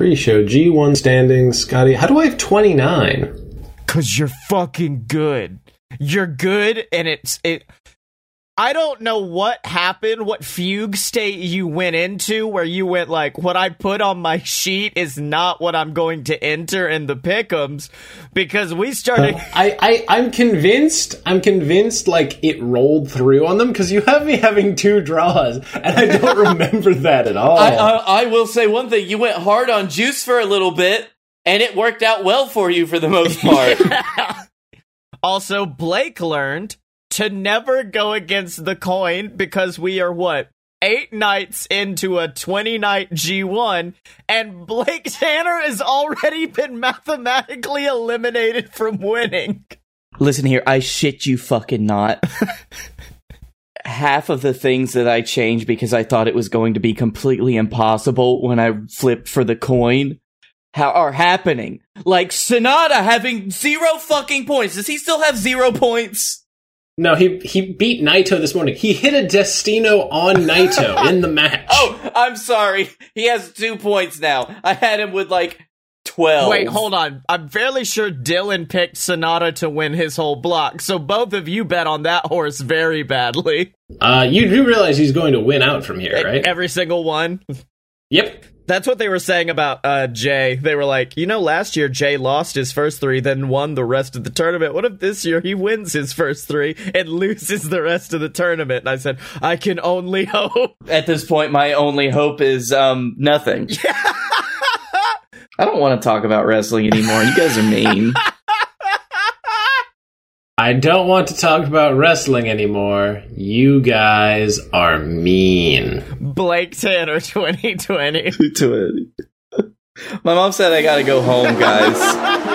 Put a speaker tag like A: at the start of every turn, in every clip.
A: Pre-show G1 standings, Scotty. How do I have 29?
B: Cause you're fucking good. You're good, and it's it. I don't know what happened, what fugue state you went into, where you went like, what I put on my sheet is not what I'm going to enter in the pickums, because we started.
A: Uh, I, I I'm convinced. I'm convinced like it rolled through on them because you have me having two draws, and I don't remember that at all.
C: I, I, I will say one thing: you went hard on Juice for a little bit, and it worked out well for you for the most part.
B: also, Blake learned to never go against the coin because we are what? Eight nights into a 20 night G1, and Blake Tanner has already been mathematically eliminated from winning.
C: Listen here, I shit you fucking not. Half of the things that I changed because I thought it was going to be completely impossible when I flipped for the coin how are happening. Like Sanada having zero fucking points. Does he still have zero points?
A: No, he he beat Naito this morning. He hit a Destino on Naito in the match.
C: Oh, I'm sorry. He has two points now. I had him with like 12.
B: Wait, hold on. I'm fairly sure Dylan picked Sanada to win his whole block, so both of you bet on that horse very badly.
A: Uh, you do realize he's going to win out from here, right?
B: Every single one.
A: Yep.
B: That's what they were saying about uh, Jay. They were like, you know, last year Jay lost his first three, then won the rest of the tournament. What if this year he wins his first three and loses the rest of the tournament? And I said, I can only hope.
C: At this point, my only hope is um nothing. I don't want to talk about wrestling anymore. You guys are mean.
A: I don't want to talk about wrestling anymore. You guys are mean.
B: Blake Tanner 2020.
C: 2020. My mom said I gotta go home, guys.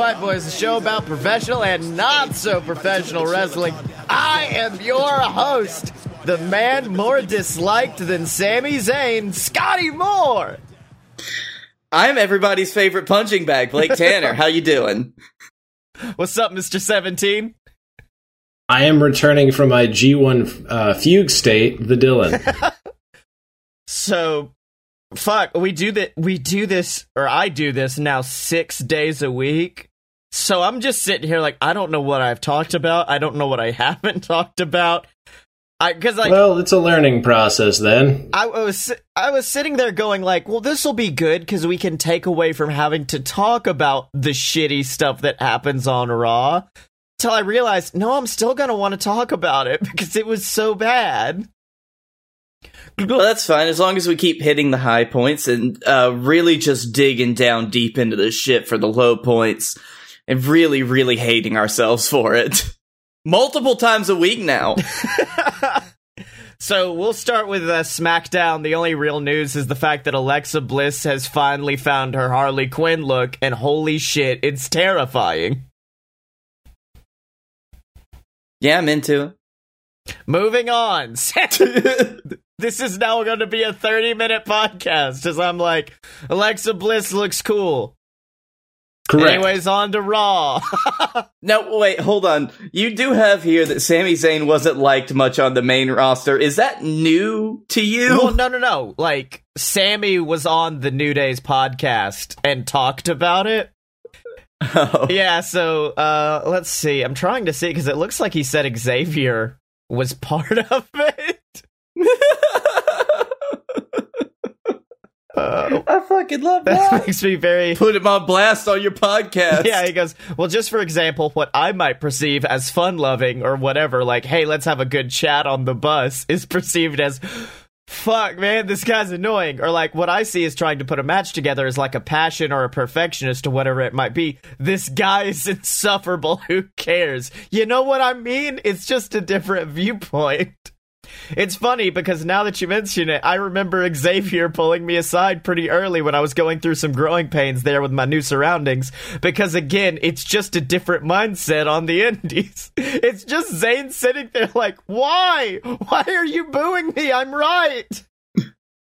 B: Fight Boys, the show about professional and not so professional wrestling. I am your host, the man more disliked than Sami Zayn, Scotty Moore.
C: I'm everybody's favorite punching bag, Blake Tanner. How you doing?
B: What's up, Mr. 17?
A: I am returning from my G1 uh, fugue state, the Dylan.
B: so, fuck we do that we do this or i do this now six days a week so i'm just sitting here like i don't know what i've talked about. I don't know what i haven't talked about. I because like
A: well it's a learning process then.
B: I was i was sitting there going like well this will be good because we can take away from having to talk about the shitty stuff that happens on raw till i realized no i'm still gonna want to talk about it because it was so bad.
C: Well, that's fine. As long as we keep hitting the high points and uh, really just digging down deep into the shit for the low points and really, really hating ourselves for it. Multiple times a week now.
B: so we'll start with uh, SmackDown. The only real news is the fact that Alexa Bliss has finally found her Harley Quinn look, and holy shit, it's terrifying.
C: Yeah, I'm into it.
B: Moving on. this is now going to be a 30 minute podcast as I'm like, Alexa Bliss looks cool.
A: Correct.
B: Anyways, on to Raw.
C: no, wait, hold on. You do have here that Sami Zayn wasn't liked much on the main roster. Is that new to you?
B: Well, no, no, no. Like, Sami was on the New Days podcast and talked about it. Oh. Yeah, so uh, let's see. I'm trying to see because it looks like he said Xavier was part of it.
C: Uh, I fucking love
B: that. That makes me very
C: put him on blast on your podcast.
B: Yeah, he goes, Well, just for example, what I might perceive as fun loving or whatever, like, hey, let's have a good chat on the bus, is perceived as fuck, man, this guy's annoying. Or like what I see is trying to put a match together as like a passion or a perfectionist or whatever it might be. This guy is insufferable. Who cares? You know what I mean? It's just a different viewpoint. It's funny because now that you mention it, I remember Xavier pulling me aside pretty early when I was going through some growing pains there with my new surroundings. Because again, it's just a different mindset on the indies. It's just Zayn sitting there like, why? Why are you booing me? I'm right.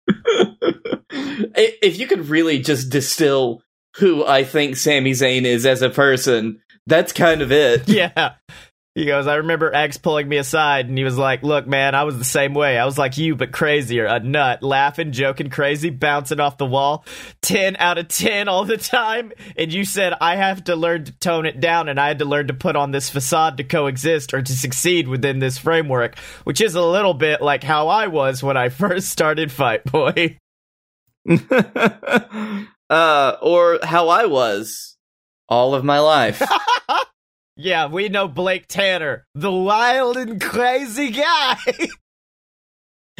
C: If you could really just distill who I think Sami Zayn is as a person, that's kind of it.
B: Yeah. He goes, I remember X pulling me aside and he was like, Look, man, I was the same way. I was like you, but crazier. A nut, laughing, joking, crazy, bouncing off the wall. 10 out of 10 all the time. And you said, I have to learn to tone it down and I had to learn to put on this facade to coexist or to succeed within this framework, which is a little bit like how I was when I first started Fight Boy.
C: uh, or how I was all of my life.
B: Yeah, we know Blake Tanner, the wild and crazy guy.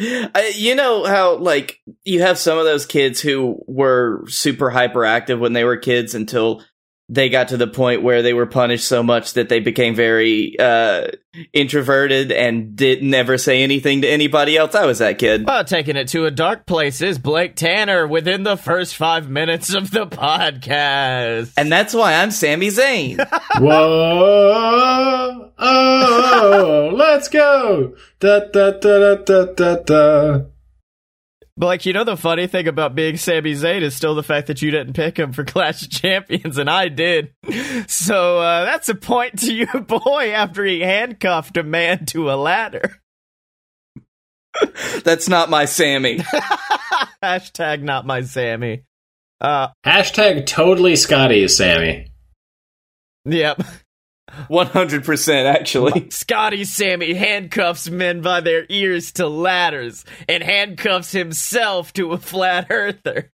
C: I, you know how like you have some of those kids who were super hyperactive when they were kids until they got to the point where they were punished so much that they became very uh, introverted and did never say anything to anybody else. I was that kid.
B: Well, taking it to a dark place is Blake Tanner within the first five minutes of the podcast.
C: And that's why I'm Sami Zayn.
A: Whoa! Oh, let's go! Da da da da da da da.
B: Blake, you know the funny thing about being Sami Zayn is still the fact that you didn't pick him for Clash of Champions, and I did. So uh, that's a point to you, boy after he handcuffed a man to a ladder.
C: that's not my Sammy.
B: Hashtag not my Sammy. Uh,
A: Hashtag totally Scotty is Sammy.
B: yep.
C: 100% actually.
B: Scotty Sammy handcuffs men by their ears to ladders and handcuffs himself to a flat earther.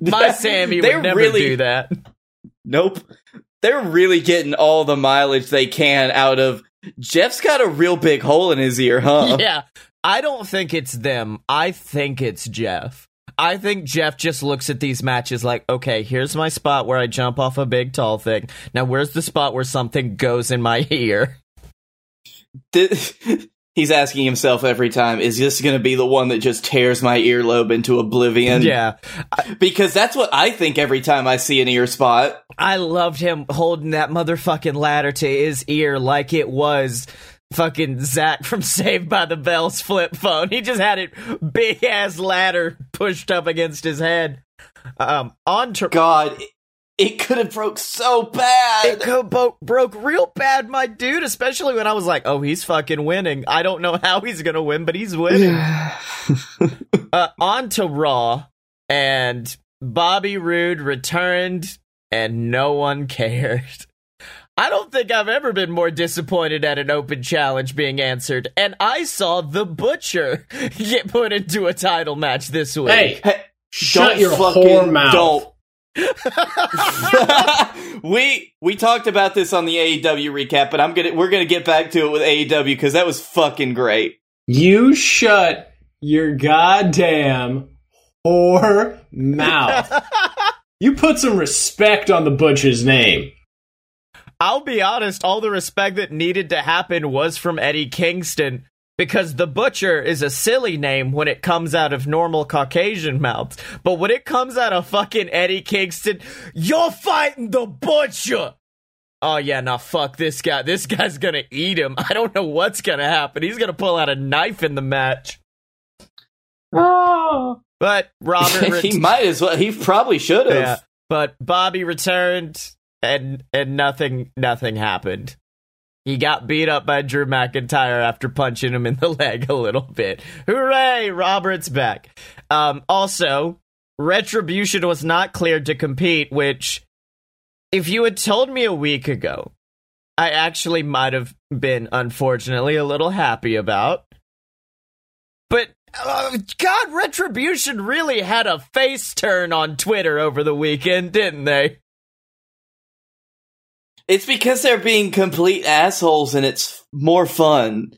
B: My Sammy would never
C: really-
B: do that.
C: Nope. They're really getting all the mileage they can out of Jeff's got a real big hole in his ear, huh?
B: Yeah. I don't think it's them. I think it's Jeff. I think Jeff just looks at these matches like, okay, here's my spot where I jump off a big tall thing. Now, where's the spot where something goes in my ear?
C: He's asking himself every time, is this going to be the one that just tears my earlobe into oblivion?
B: yeah.
C: Because that's what I think every time I see an ear spot.
B: I loved him holding that motherfucking ladder to his ear like it was fucking Zach from Saved by the Bell's flip phone. He just had it big ass ladder pushed up against his head. Um, on to
C: God, it, it could have broke so bad.
B: it co- bo- broke real bad, my dude. Especially when I was like, "Oh, he's fucking winning." I don't know how he's gonna win, but he's winning. uh, on to Raw, and Bobby Roode returned, and no one cared. I don't think I've ever been more disappointed at an open challenge being answered, and I saw the Butcher get put into a title match this week.
A: Hey,
C: Hey,
A: shut
C: don't
A: your
C: fucking-
A: whore mouth.
C: Don't. we we talked about this on the AEW recap, but I'm gonna we're gonna get back to it with AEW because that was fucking great.
A: You shut your goddamn whore mouth. you put some respect on the butcher's name.
B: I'll be honest, all the respect that needed to happen was from Eddie Kingston because the butcher is a silly name when it comes out of normal Caucasian mouths. But when it comes out of fucking Eddie Kingston, you're fighting the butcher. Oh yeah, now fuck this guy. This guy's gonna eat him. I don't know what's gonna happen. He's gonna pull out a knife in the match. Oh. But Robert
C: he might as well. He probably should have.
B: yeah, but Bobby returned and and nothing nothing happened. He got beat up by Drew McIntyre after punching him in the leg a little bit. Hooray! Robert's back. Um, also, Retribution was not cleared to compete, which, if you had told me a week ago, I actually might have been, unfortunately, a little happy about. But uh, God, Retribution really had a face turn on Twitter over the weekend, didn't they?
C: It's because they're being complete assholes and it's more fun.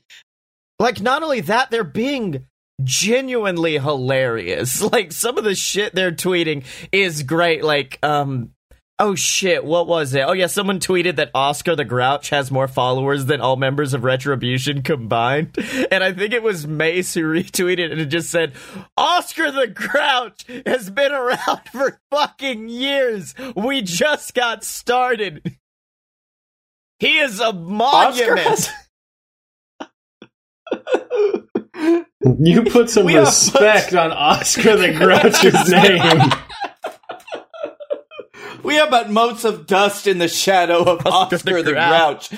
B: Like, not only that, they're being genuinely hilarious. Like, some of the shit they're tweeting is great. Like, um, oh shit, what was it? Oh yeah, someone tweeted that Oscar the Grouch has more followers than all members of Retribution combined. And I think it was Mace who retweeted it and it just said, Oscar the Grouch has been around for fucking years. We just got started. He is a monument.
A: You put some
C: We have
A: respect on Oscar the Grouch's name.
C: We are but motes of dust in the shadow of
B: Oscar
C: Oscar,
B: the
C: the, Grouch.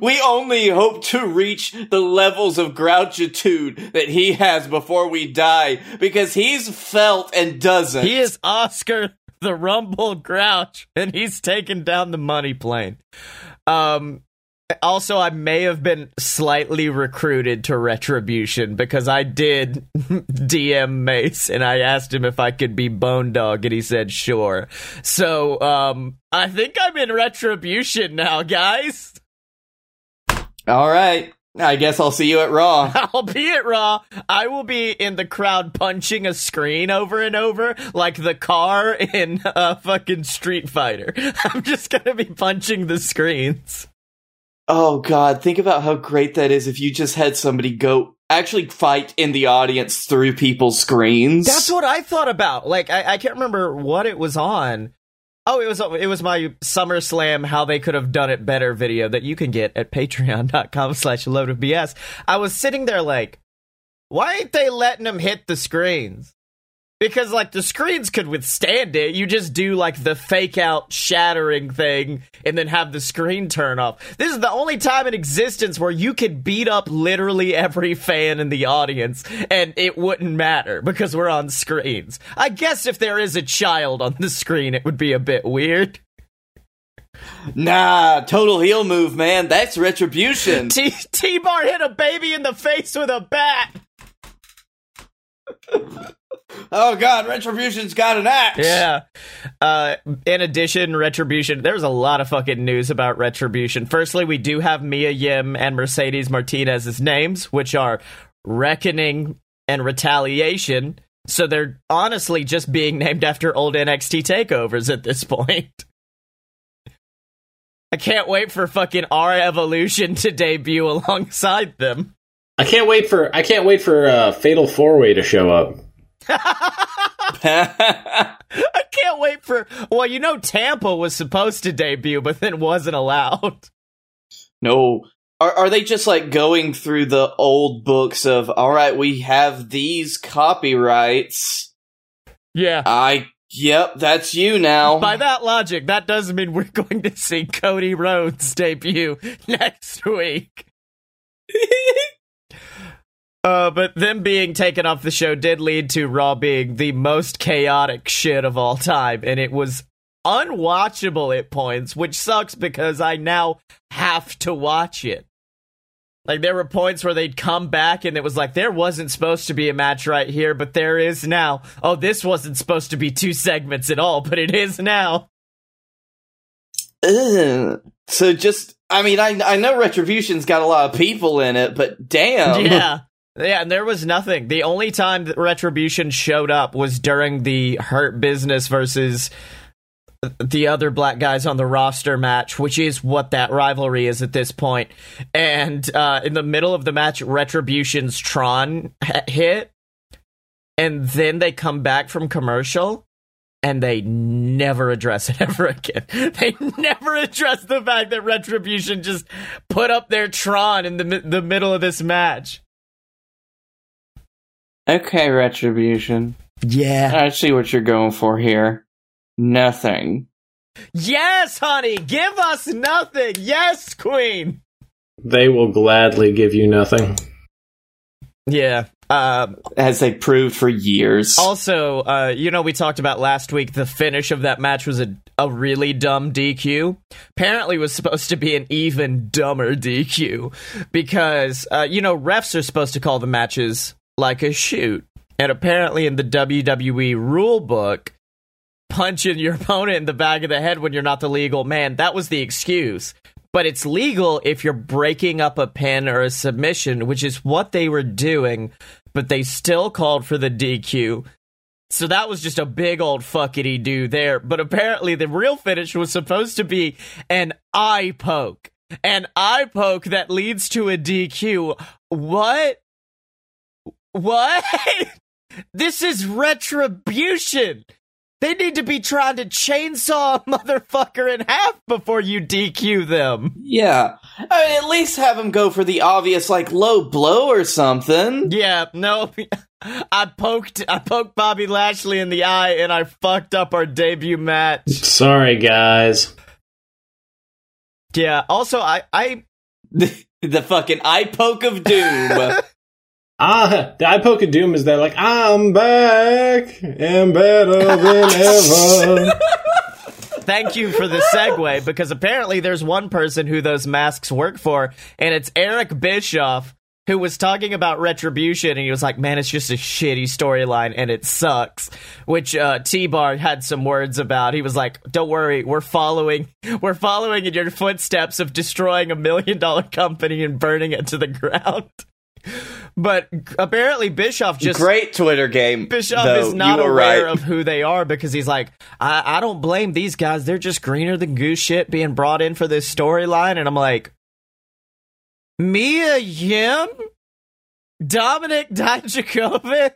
C: We only hope to reach the levels of grouchitude that he has before we die, because he's felt and doesn't.
B: He is Oscar the Rumble Grouch, and he's taking down the money plane. Um, also, I may have been slightly recruited to Retribution because I did DM Mace and I asked him if I could be Bone Dog, and he said sure. So, um, I think I'm in Retribution now, guys.
C: All right. I guess I'll see you at Raw.
B: I'll be at Raw. I will be in the crowd punching a screen over and over, like the car in uh, fucking Street Fighter. I'm just gonna be punching the screens.
C: Oh god, think about how great that is if you just had somebody go actually fight in the audience through people's screens.
B: That's what I thought about. Like, I, I can't remember what it was on. Oh, it was it was my SummerSlam how they could have done it better video that you can get at patreon.com slash load of BS. I was sitting there like, why ain't they letting them hit the screens? Because like the screens could withstand it. You just do like the fake out shattering thing and then have the screen turn off. This is the only time in existence where you could beat up literally every fan in the audience and it wouldn't matter because we're on screens. I guess if there is a child on the screen, it would be a bit weird.
C: Nah, total heel move, man. That's retribution.
B: T T Bar hit a baby in the face with a bat.
C: Oh god, retribution's got an axe.
B: Yeah. Uh, in addition, Retribution, there's a lot of fucking news about Retribution. Firstly, we do have Mia Yim and Mercedes Martinez's names, which are Reckoning and Retaliation. So they're honestly just being named after old NXT takeovers at this point. I can't wait for fucking R Evolution to debut alongside them.
A: I can't wait for I can't wait for uh, Fatal Four Way to show up.
B: I can't wait for. Well, you know, Tampa was supposed to debut, but then wasn't allowed.
C: no. Are, are they just like going through the old books of, all right, we have these copyrights.
B: Yeah.
C: I, yep, that's you now.
B: By that logic, that doesn't mean we're going to see Cody Rhodes debut next week. Uh, but them being taken off the show did lead to Raw being the most chaotic shit of all time, and it was unwatchable at points, which sucks because I now have to watch it. Like there were points where they'd come back and it was like there wasn't supposed to be a match right here, but there is now. Oh, this wasn't supposed to be two segments at all, but it is now.
C: Ugh. So just, I mean, I I know Retribution's got a lot of people in it, but damn.
B: Yeah. Yeah, and there was nothing. The only time Retribution showed up was during the Hurt Business versus the other black guys on the roster match, which is what that rivalry is at this point. And uh, in the middle of the match, Retribution's Tron hit, and then they come back from commercial. And they never address it ever again. They never address the fact that Retribution just put up their Tron in the the middle of this match.
C: Okay, Retribution.
B: Yeah.
C: I see what you're going for here. Nothing.
B: Yes, honey, give us nothing. Yes, queen.
A: They will gladly give you nothing.
B: Yeah. Um,
C: As they proved for years.
B: also, uh, you know, we talked about last week. The finish of that match was a a really dumb DQ. Apparently, it was supposed to be an even dumber DQ because uh, you know refs are supposed to call the matches like a shoot, and apparently in the WWE rule book, punching your opponent in the back of the head when you're not the legal man that was the excuse. But it's legal if you're breaking up a pin or a submission, which is what they were doing. But they still called for the DQ. So that was just a big old fuckity do there. But apparently, the real finish was supposed to be an eye poke. An eye poke that leads to a DQ. What? What? this is retribution. They need to be trying to chainsaw a motherfucker in half before you DQ them.
C: Yeah. I mean, at least have him go for the obvious, like, low blow or something.
B: Yeah, no. I poked I poked Bobby Lashley in the eye and I fucked up our debut match.
A: Sorry, guys.
B: Yeah, also I I
C: the fucking eye poke of doom.
A: Ah, the eye poke of doom is that like I'm back and better than ever.
B: thank you for the segue because apparently there's one person who those masks work for, and it's Eric Bischoff who was talking about retribution and he was like, Man, it's just a shitty storyline and it sucks. Which uh T Bar had some words about. He was like, Don't worry, we're following we're following in your footsteps of destroying a million dollar company and burning it to the ground. But apparently Bischoff just
C: Great Twitter game.
B: Bischoff
C: though.
B: is not aware
C: right.
B: of who they are because he's like, I, I don't blame these guys. They're just greener than goose shit being brought in for this storyline. And I'm like, Mia Yim? Dominik Dijakovic?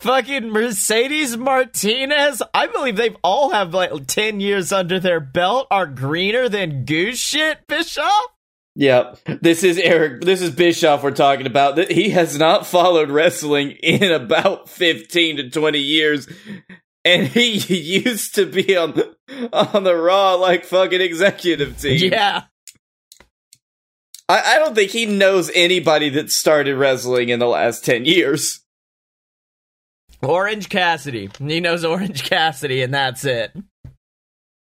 B: Fucking Mercedes Martinez? I believe they've all have like 10 years under their belt are greener than goose shit, Bischoff?
C: Yep. This is Eric. This is Bischoff we're talking about. He has not followed wrestling in about 15 to 20 years. And he used to be on the, on the Raw like fucking executive team.
B: Yeah.
C: I, I don't think he knows anybody that started wrestling in the last 10 years.
B: Orange Cassidy. He knows Orange Cassidy, and that's it.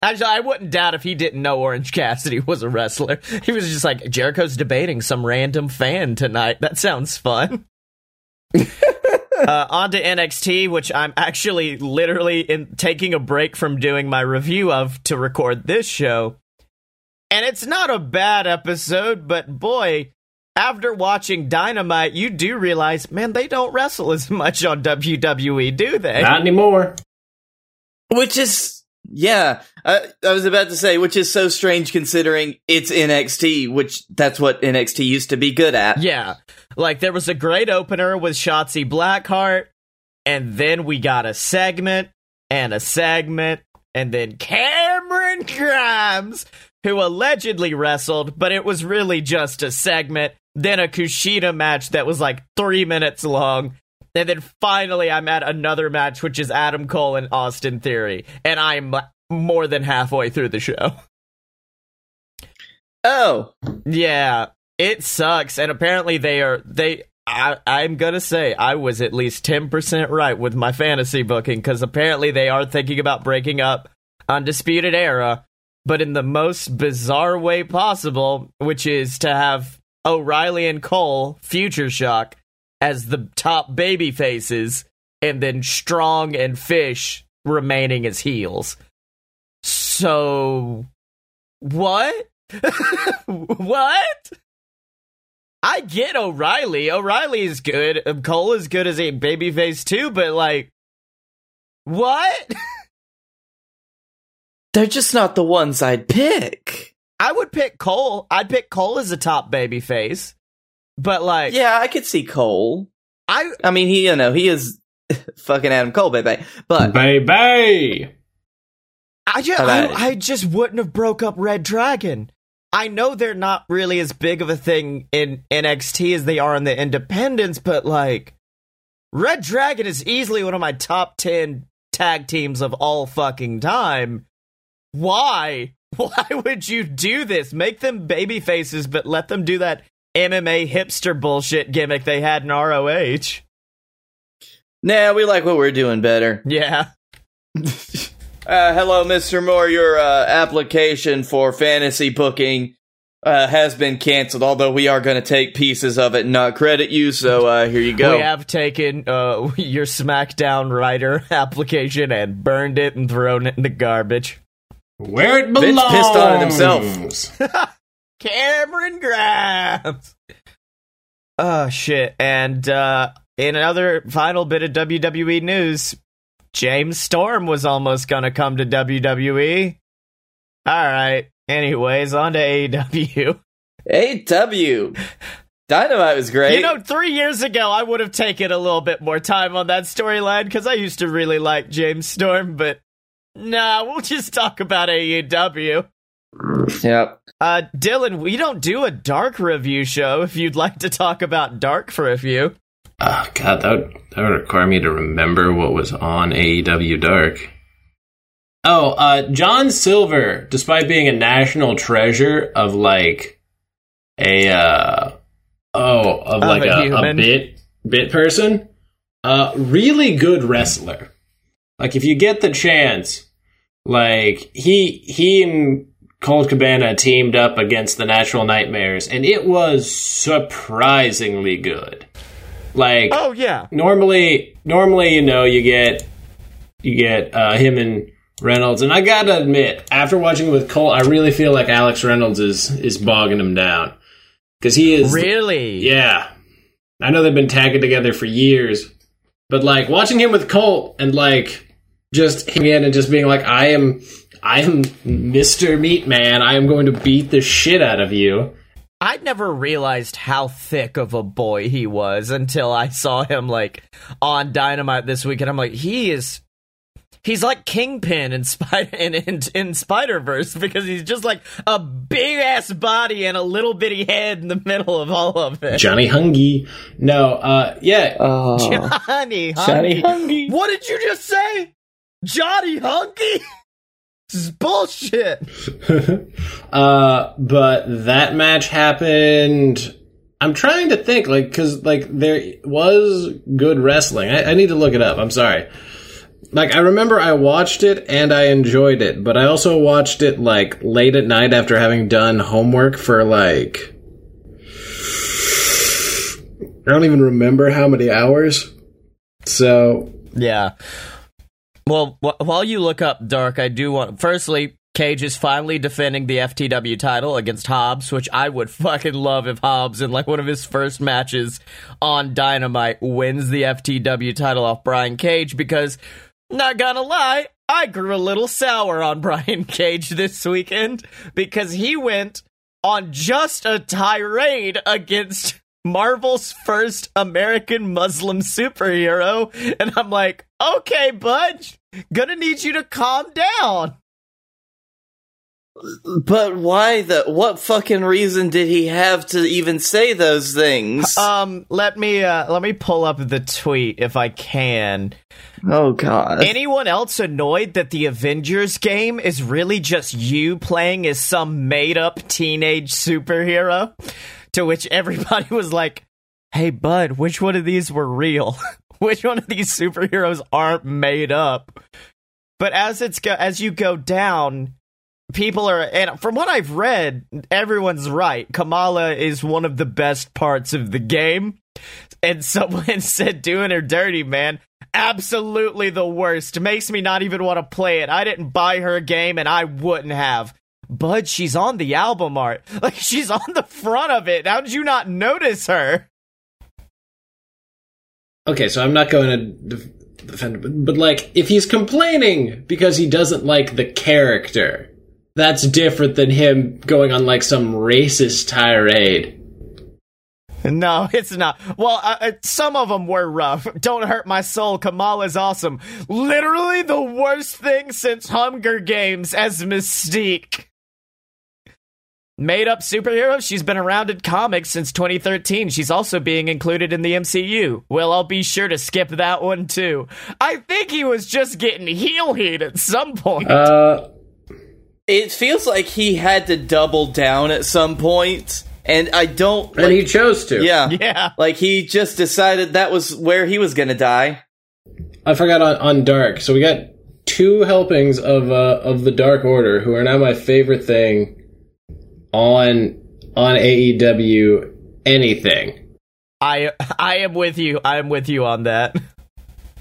B: Actually, I wouldn't doubt if he didn't know Orange Cassidy was a wrestler. He was just like, Jericho's debating some random fan tonight. That sounds fun. uh, on to NXT, which I'm actually literally in, taking a break from doing my review of to record this show. And it's not a bad episode, but boy, after watching Dynamite, you do realize, man, they don't wrestle as much on WWE, do they?
A: Not anymore.
C: Which is, yeah, I, I was about to say, which is so strange considering it's NXT, which that's what NXT used to be good at.
B: Yeah. Like there was a great opener with Shotzi Blackheart, and then we got a segment and a segment, and then Cameron Grimes, who allegedly wrestled, but it was really just a segment, then a Kushida match that was like three minutes long. And then finally, I'm at another match, which is Adam Cole and Austin Theory. And I'm more than halfway through the show.
C: Oh,
B: Yeah, it sucks. And apparently they are they I I'm going to say I was at least 10% right with my fantasy booking cuz apparently they are thinking about breaking up Undisputed Era, but in the most bizarre way possible, which is to have O'Reilly and Cole Future Shock as the top baby faces and then Strong and Fish remaining as heels. So what? what? I get O'Reilly. O'Reilly is good. Cole is good as a babyface too, but like, what?
C: they're just not the ones I'd pick.
B: I would pick Cole. I'd pick Cole as a top babyface, but like,
C: Yeah, I could see Cole.
B: I
C: I mean, he, you know, he is fucking Adam Cole, baby. But
A: Baby.
B: I just I, I just wouldn't have broke up Red Dragon. I know they're not really as big of a thing in NXT as they are in the independents, but like Red Dragon is easily one of my top 10 tag teams of all fucking time. Why? Why would you do this? Make them baby faces, but let them do that MMA hipster bullshit gimmick they had in ROH.
C: nah, we like what we're doing better.
B: Yeah.
C: Uh, hello, Mr. Moore. Your uh, application for fantasy booking uh, has been canceled, although we are going to take pieces of it and not credit you, so uh, here you go.
B: We have taken uh, your SmackDown writer application and burned it and thrown it in the garbage.
A: Where it
C: Vince
A: belongs.
C: pissed on it himself.
B: Cameron Grimes. Oh shit! And uh, in another final bit of WWE news, James Storm was almost gonna come to WWE. All right. Anyways, on to AEW.
C: AW. Dynamite was great.
B: You know, three years ago, I would have taken a little bit more time on that storyline because I used to really like James Storm, but nah, we'll just talk about AEW.
C: Yep.
B: Uh, Dylan, we don't do a Dark review show if you'd like to talk about Dark for a few.
A: Oh god, that would, that would require me to remember what was on AEW Dark. Oh, uh, John Silver, despite being a national treasure of like a uh, oh of like
B: a
A: a, a bit bit person, uh, really good wrestler. Like if you get the chance, like he he and Colt Cabana teamed up against the Natural Nightmares, and it was surprisingly good. Like
B: Oh, yeah.
A: normally normally you know you get you get uh, him and Reynolds and I gotta admit after watching with Cole I really feel like Alex Reynolds is is bogging him down because he is
B: Really?
A: yeah I know they've been tagging together for years but like watching him with Colt and like just him in and just being like I am I am Mr. Meat Man I am going to beat the shit out of you
B: I'd never realized how thick of a boy he was until I saw him like on Dynamite this week, and I'm like, he is. He's like Kingpin in Spider in, in, in Spider Verse because he's just like a big ass body and a little bitty head in the middle of all of it.
A: Johnny Hungee no uh yeah
C: Oh,
B: Johnny,
C: Johnny
B: Hungee.
C: Hungee.
B: What did you just say? Johnny Hunky? This is bullshit.
A: uh, but that match happened. I'm trying to think, like, because like there was good wrestling. I, I need to look it up. I'm sorry. Like I remember I watched it and I enjoyed it, but I also watched it like late at night after having done homework for like I don't even remember how many hours. So
B: Yeah. Well, wh- while you look up Dark, I do want. Firstly, Cage is finally defending the FTW title against Hobbs, which I would fucking love if Hobbs, in like one of his first matches on Dynamite, wins the FTW title off Brian Cage. Because, not gonna lie, I grew a little sour on Brian Cage this weekend because he went on just a tirade against Marvel's first American Muslim superhero. And I'm like, okay, bud, gonna need you to calm down.
C: but why the? What fucking reason did he have to even say those things?
B: Um, let me uh let me pull up the tweet if I can.
C: oh god.
B: Anyone else annoyed that the Avengers game is really just you playing as some made up teenage superhero? To which everybody was like, "Hey bud, which one of these were real? which one of these superheroes aren't made up?" But as it's go as you go down, people are and from what I've read, everyone's right. Kamala is one of the best parts of the game. And someone said doing her dirty, man. Absolutely the worst. Makes me not even want to play it. I didn't buy her game and I wouldn't have. But she's on the album art. Like she's on the front of it. How did you not notice her?
A: Okay, so I'm not going to def- defend him, but, but like, if he's complaining because he doesn't like the character, that's different than him going on like some racist tirade.
B: No, it's not. Well, uh, uh, some of them were rough. Don't hurt my soul. Kamala's awesome. Literally the worst thing since Hunger Games as Mystique. Made up superhero, she's been around in comics since 2013. She's also being included in the MCU. Well, I'll be sure to skip that one too. I think he was just getting heel heat at some point.
A: Uh,
C: it feels like he had to double down at some point, and I don't.
A: and
C: Like,
A: he chose to.
C: yeah,
B: yeah.
C: like he just decided that was where he was gonna die.
A: I forgot on, on Dark. So we got two helpings of uh, of the Dark Order, who are now my favorite thing on on AEW anything.
B: I I am with you. I am with you on that.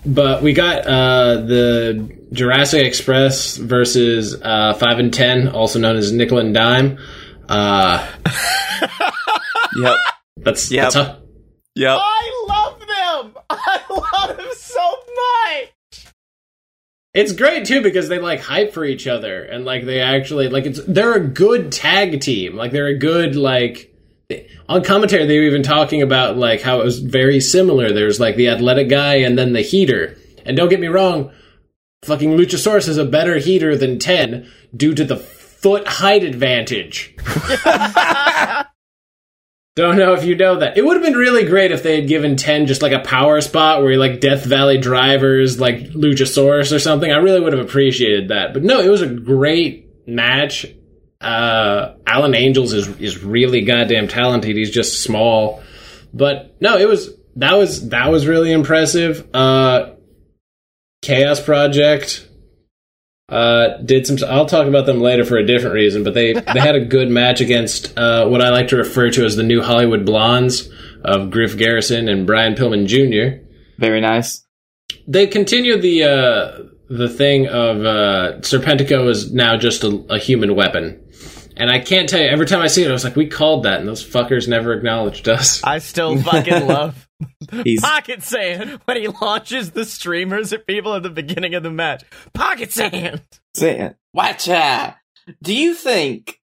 A: But we got uh, the Jurassic Express versus uh, Five and Ten, also known as Nickel and Dime. Uh,
C: Yep,
A: that's
C: Yep.
A: that's how,
C: yep.
B: I love them. I love them so much.
A: It's great too because they like hype for each other and like they actually like it's they're a good tag team. Like they're a good like on commentary they were even talking about like how it was very similar. There's like the athletic guy and then the heater. And don't get me wrong, fucking Luchasaurus is a better heater than Ten due to the foot height advantage. Don't know if you know that. It would have been really great if they had given 10 just like a power spot where he like Death Valley drivers like Luchasaurus or something. I really would have appreciated that. But no, it was a great match. Uh, Alan Angels is, is really goddamn talented. He's just small. But no, it was, that was, that was really impressive. Uh, Chaos Project, uh, did some. I'll talk about them later for a different reason, but they they had a good match against uh, what I like to refer to as the new Hollywood Blondes of Griff Garrison and Brian Pillman Jr.
C: Very nice.
A: They continued the uh, the thing of uh, Serpentico is now just a, a human weapon. And I can't tell you, every time I see it, I was like, we called that, and those fuckers never acknowledged us.
B: I still fucking love
C: He's
B: Pocket Sand when he launches the streamers at people at the beginning of the match. Pocket Sand!
C: Sand. watch out. Do you think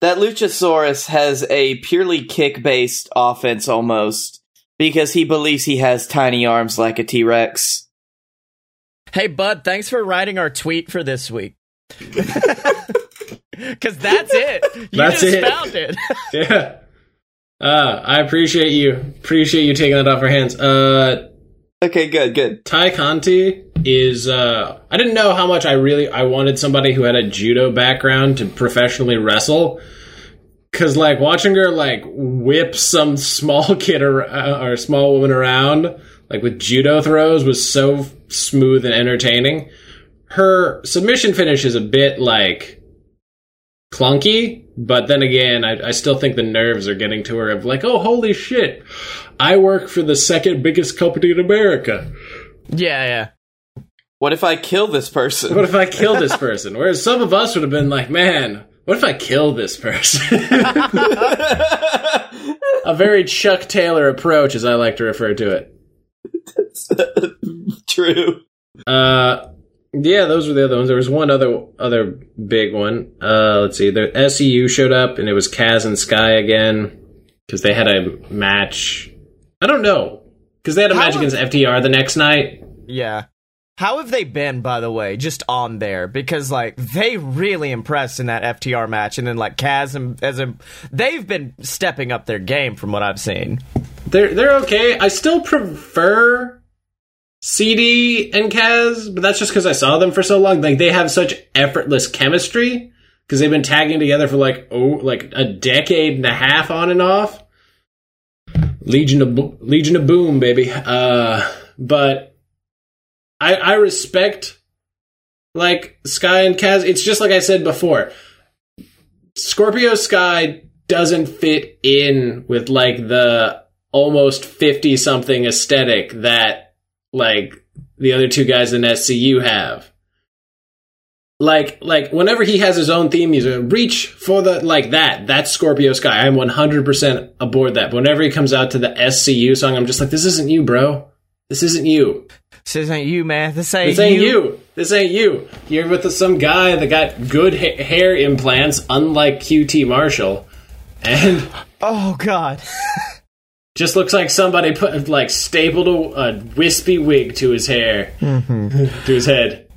C: that Luchasaurus has a purely kick based offense almost because he believes he has tiny arms like a T Rex?
B: Hey, Bud, thanks for writing our tweet for this week. Because that's it. You
A: That's
B: just
A: it.
B: found it.
A: yeah. Uh, I appreciate you. Appreciate you taking that off our hands. Uh,
C: Okay, good, good.
A: Tay Conti is uh I didn't know how much I really I wanted somebody who had a judo background to professionally wrestle cuz like watching her like whip some small kid or, uh, or small woman around like with judo throws was so smooth and entertaining. Her submission finish is a bit like clunky, but then again, I, I still think the nerves are getting to her of like, oh, holy shit, I work for the second biggest company in America.
B: yeah, yeah.
C: What if I kill this person?
A: What if I kill this person? Whereas some of us would have been like, man, what if I kill this person? a very Chuck Taylor approach, as I like to refer to it.
C: True.
A: Uh, yeah, those were the other ones. There was one other other big one. Uh, let's see. The SCU showed up, and it was Kaz and Sky again because they had a match. I don't know because they had a
B: How
A: match
B: have-
A: against FTR the next night.
B: Yeah. How have they been, by the way, just on there? Because like they really impressed in that FTR match, and then like Kaz and as a, they've been stepping up their game from what I've seen.
A: They're they're okay. I still prefer CD and Kaz, but that's just because I saw them for so long. Like they have such effortless chemistry because they've been tagging together for like oh like a decade and a half on and off. Legion of Bo- Legion of Boom, baby. Uh, but I I respect like Sky and Kaz. It's just like I said before. Scorpio Sky doesn't fit in with like the almost 50 something aesthetic that like the other two guys in SCU have. Like like whenever he has his own theme music, reach for the like that. That's Scorpio Sky. I'm 100% aboard that. But whenever he comes out to the SCU song, I'm just like this isn't you, bro. This isn't you.
B: This ain't you, man. This ain't,
A: This ain't you. This ain't you. You're with some guy that got good ha- hair implants, unlike QT Marshall, and
B: Oh God.
A: just looks like somebody put like stapled a, a wispy wig to his hair, to his head.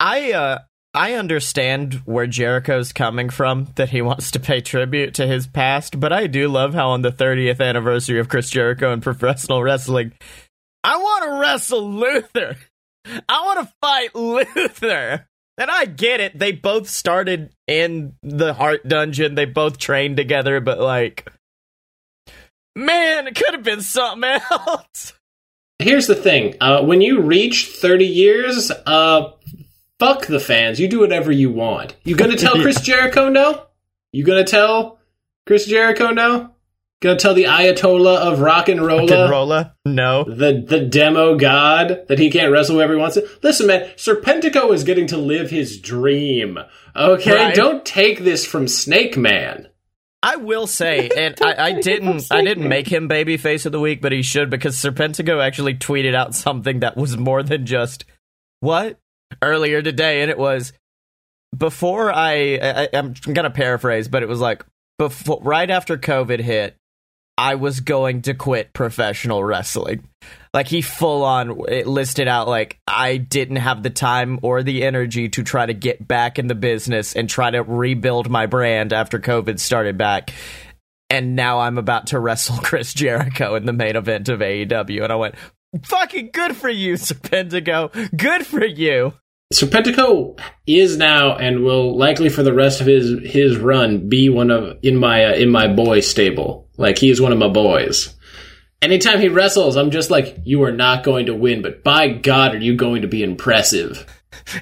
B: I uh I understand where Jericho's coming from that he wants to pay tribute to his past, but I do love how on the 30th anniversary of Chris Jericho and professional wrestling, I want to wrestle Luther. I want to fight Luther. And I get it. They both started in the Hart Dungeon. They both trained together, but like man, it could have been something else.
A: Here's the thing: uh, when you reach 30 years, uh, fuck the fans. You do whatever you want. You gonna tell Chris Jericho no? You gonna tell Chris Jericho no? Gonna tell the Ayatollah of rock and roll?
B: Rolla? No.
A: the the demo god that he can't wrestle whoever he wants to. Listen, man, Serpentico is getting to live his dream. Okay,
B: Right.
A: don't take this from Snake Man.
B: I will say, and I, I didn't, I didn't make him baby face of the week, but he should because Serpentico actually tweeted out something that was more than just what? earlier today, and it was before I, I I'm gonna paraphrase, but it was like before right after COVID hit, I was going to quit professional wrestling. Like he full on listed out like I didn't have the time or the energy to try to get back in the business and try to rebuild my brand after COVID started back. And now I'm about to wrestle Chris Jericho in the main event of AEW. And I went, fucking good for you, Serpentico. Good for you.
A: Serpentico is now and will likely for the rest of his his run be one of in my uh, in my boy stable. Like he is one of my boys. Anytime he wrestles, I'm just like, you are not going to win, but by God, are you going to be impressive?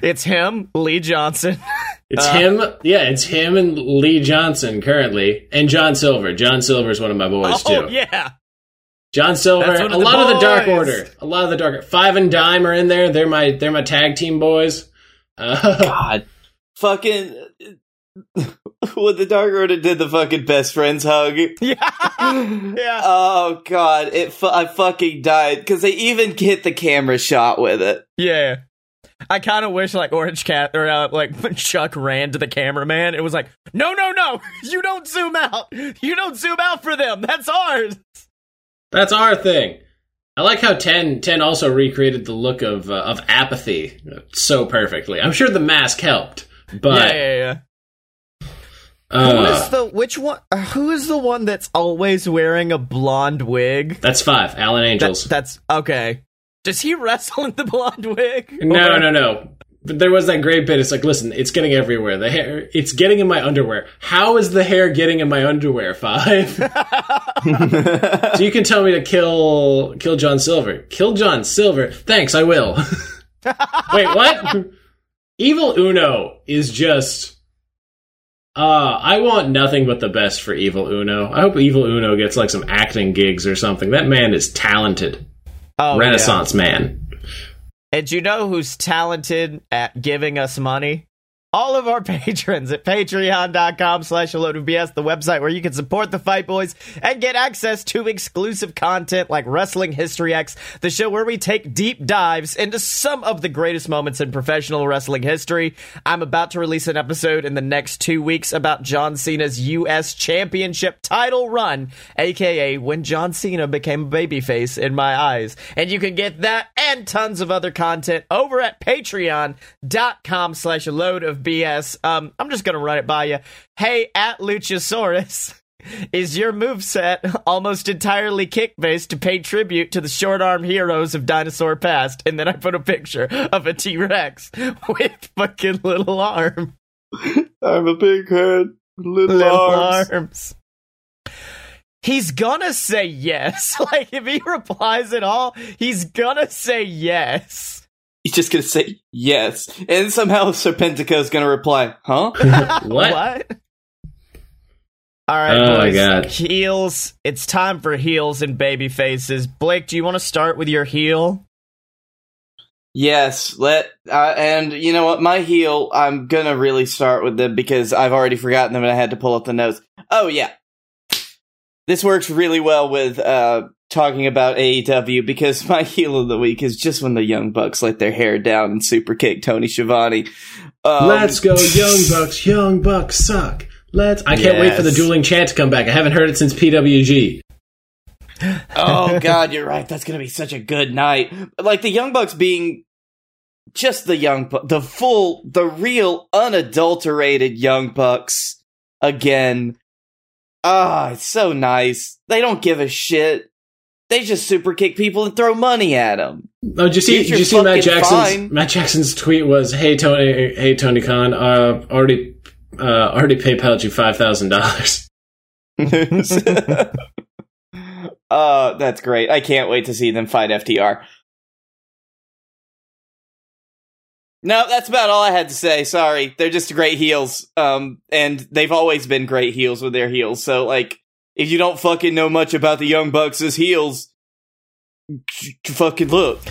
B: It's him, Lee Johnson.
A: It's uh, him, yeah, it's him and Lee Johnson currently, and John Silver. John Silver is one of my boys
B: oh,
A: too.
B: yeah.
A: John Silver, a lot boys. of the Dark Order, a lot of the Dark Five and Dime are in there. They're my they're my tag team boys.
C: Uh, God, fucking when the Dark Order did the fucking best friends hug.
B: Yeah, yeah.
C: Oh god, it fu- I fucking died because they even get the camera shot with it.
B: Yeah. I kind of wish like Orange Cat or uh, like Chuck ran to the cameraman, it was like, no, no, no, you don't zoom out. You don't zoom out for them. That's ours.
A: That's our thing. I like how 10, 10 also recreated the look of uh, of apathy so perfectly. I'm sure the mask helped, but
B: yeah, yeah, yeah.
A: Uh,
B: who is the which one? Uh, who is the one that's always wearing a blonde wig?
A: That's five. Alan Angels.
B: That, that's okay. Does he wrestle in the blonde wig?
A: No, or? no, no. But there was that great bit. It's like, listen, it's getting everywhere. The hair, it's getting in my underwear. How is the hair getting in my underwear? Five. so you can tell me to kill kill John Silver. Kill John Silver. Thanks, I will. Wait, what? Evil Uno is just. Uh, I want nothing but the best for Evil Uno. I hope Evil Uno gets like some acting gigs or something. That man is talented. Oh, Renaissance yeah. man.
B: And you know who's talented at giving us money? All of our patrons at patreon.com slash a load of BS, the website where you can support the Fight Boys and get access to exclusive content like Wrestling History X, the show where we take deep dives into some of the greatest moments in professional wrestling history. I'm about to release an episode in the next two weeks about John Cena's U.S. Championship title run, aka when John Cena became a babyface in my eyes. And you can get that and tons of other content over at patreon.com slash a load of BS. Um, I'm just gonna run it by you. Hey, at Luchasaurus. Is your move set almost entirely kick based to pay tribute to the short arm heroes of dinosaur past? And then I put a picture of a T Rex with fucking little arm.
C: I'm a big head, little, little arms. arms.
B: He's gonna say yes. Like if he replies at all, he's gonna say yes
C: he's just gonna say yes, and somehow Serpentico is gonna reply, "Huh?
A: what?
B: what?" All right,
A: oh
B: boys.
A: God.
B: Heels. It's time for heels and baby faces. Blake, do you want to start with your heel?
C: Yes, let uh, and you know what, my heel. I'm gonna really start with them because I've already forgotten them and I had to pull up the notes. Oh yeah, this works really well with uh, talking about AEW because my heel of the week is just when the Young Bucks let their hair down and super kick Tony Schiavone.
A: Um, Let's go, Young Bucks! Young Bucks suck. Let's. I can't yes. wait for the dueling chant to come back. I haven't heard it since PWG.
C: oh God, you're right. That's gonna be such a good night. Like the Young Bucks being just the Young, the full, the real, unadulterated Young Bucks again. Ah, oh, it's so nice. They don't give a shit. They just super kick people and throw money at them.
A: Oh, did you see? Did you see Matt Jackson's fine. Matt Jackson's tweet was, "Hey Tony, hey Tony Khan, uh, already uh, already PayPal you five thousand dollars."
C: uh, that's great. I can't wait to see them fight FTR. No, that's about all I had to say. Sorry, they're just great heels. Um, and they've always been great heels with their heels. So like, if you don't fucking know much about the Young Bucks as heels, fucking look.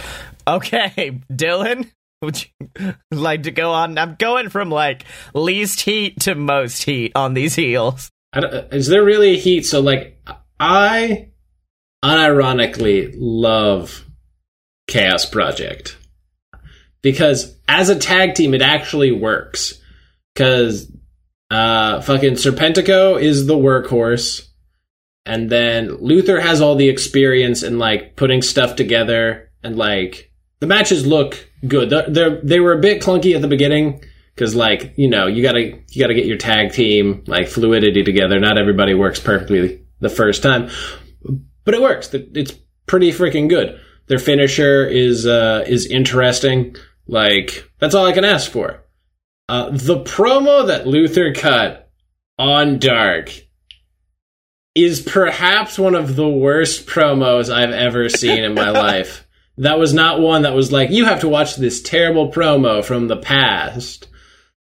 B: Okay, Dylan, would you like to go on? I'm going from like least heat to most heat on these heels.
A: Is there really heat? So like, I unironically love Chaos Project because as a tag team, it actually works. Because Uh, fucking Serpentico is the workhorse. And then Luther has all the experience in like putting stuff together and like the matches look good. They're, they're they were a bit clunky at the beginning because like you know you gotta you gotta get your tag team like fluidity together. Not everybody works perfectly the first time, but it works. It's pretty freaking good. Their finisher is uh, is interesting. Like that's all I can ask for. Uh, the promo that Luther cut on Dark is perhaps one of the worst promos I've ever seen in my life. That was not one that was like, you have to watch this terrible promo from the past.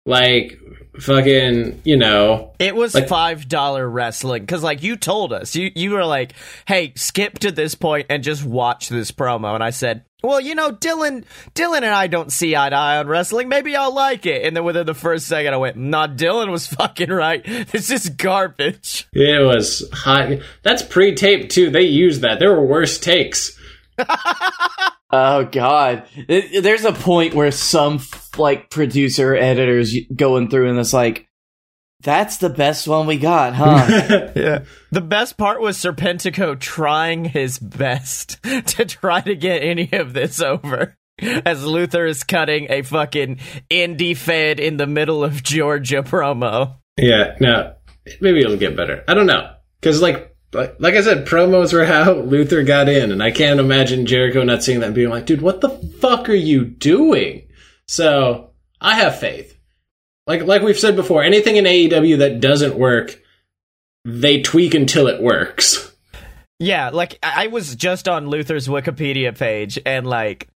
A: Like, fucking, you know.
B: It was
A: Like-
B: five dollar wrestling because, like, you told us you you were like, "Hey, skip to this point and just watch this promo." And I said, "Well, you know, Dylan, Dylan and I don't see eye to eye on wrestling. Maybe I'll like it." And then within the first second, I went, "Nah, Dylan was fucking right. This is garbage."
A: It was hot. That's pre tape too. They used that. There were worse takes.
C: Oh god, there's a point where some like producer editors going through and it's like, that's the best one we got, huh?
B: Yeah. The best part was Serpentico trying his best to try to get any of this over. As Luther is cutting a fucking indie fed in the middle of Georgia promo.
A: Yeah, no, maybe it'll get better. I don't know because like. Like, like I said, promos were how Luther got in, and I can't imagine Jericho not seeing that and being like, dude, what the fuck are you doing? So, I have faith. Like, like we've said before, anything in AEW that doesn't work, they tweak until it works.
B: Yeah, like I was just on Luther's Wikipedia page and like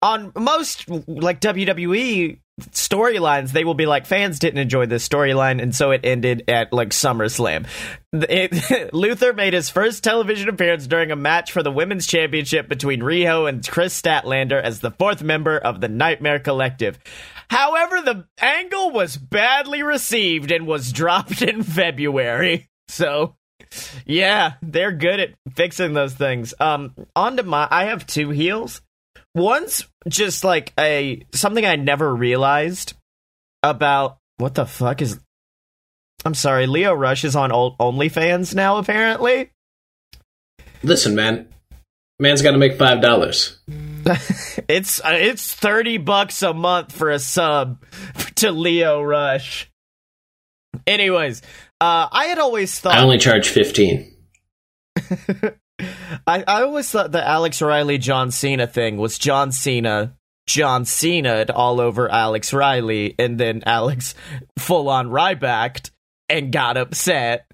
B: on most like WWE storylines they will be like fans didn't enjoy this storyline and so it ended at like SummerSlam. It, Luther made his first television appearance during a match for the women's championship between Riho and Kris Statlander as the fourth member of the Nightmare Collective. However, the angle was badly received and was dropped in February. So, yeah, they're good at fixing those things. Um, on to my, I have two heels. One's just like a something I never realized about what the fuck is. I'm sorry, Lio Rush is on OnlyFans now. Apparently,
A: Listen, man, man's got to make five dollars.
B: it's uh, it's thirty bucks a month for a sub to Lio Rush. Anyways, uh, I had always thought
A: I only charge fifteen.
B: I, I always thought the Alex Riley John Cena thing was John Cena John Cena all over Alex Riley, and then Alex full on Rybacked and got upset.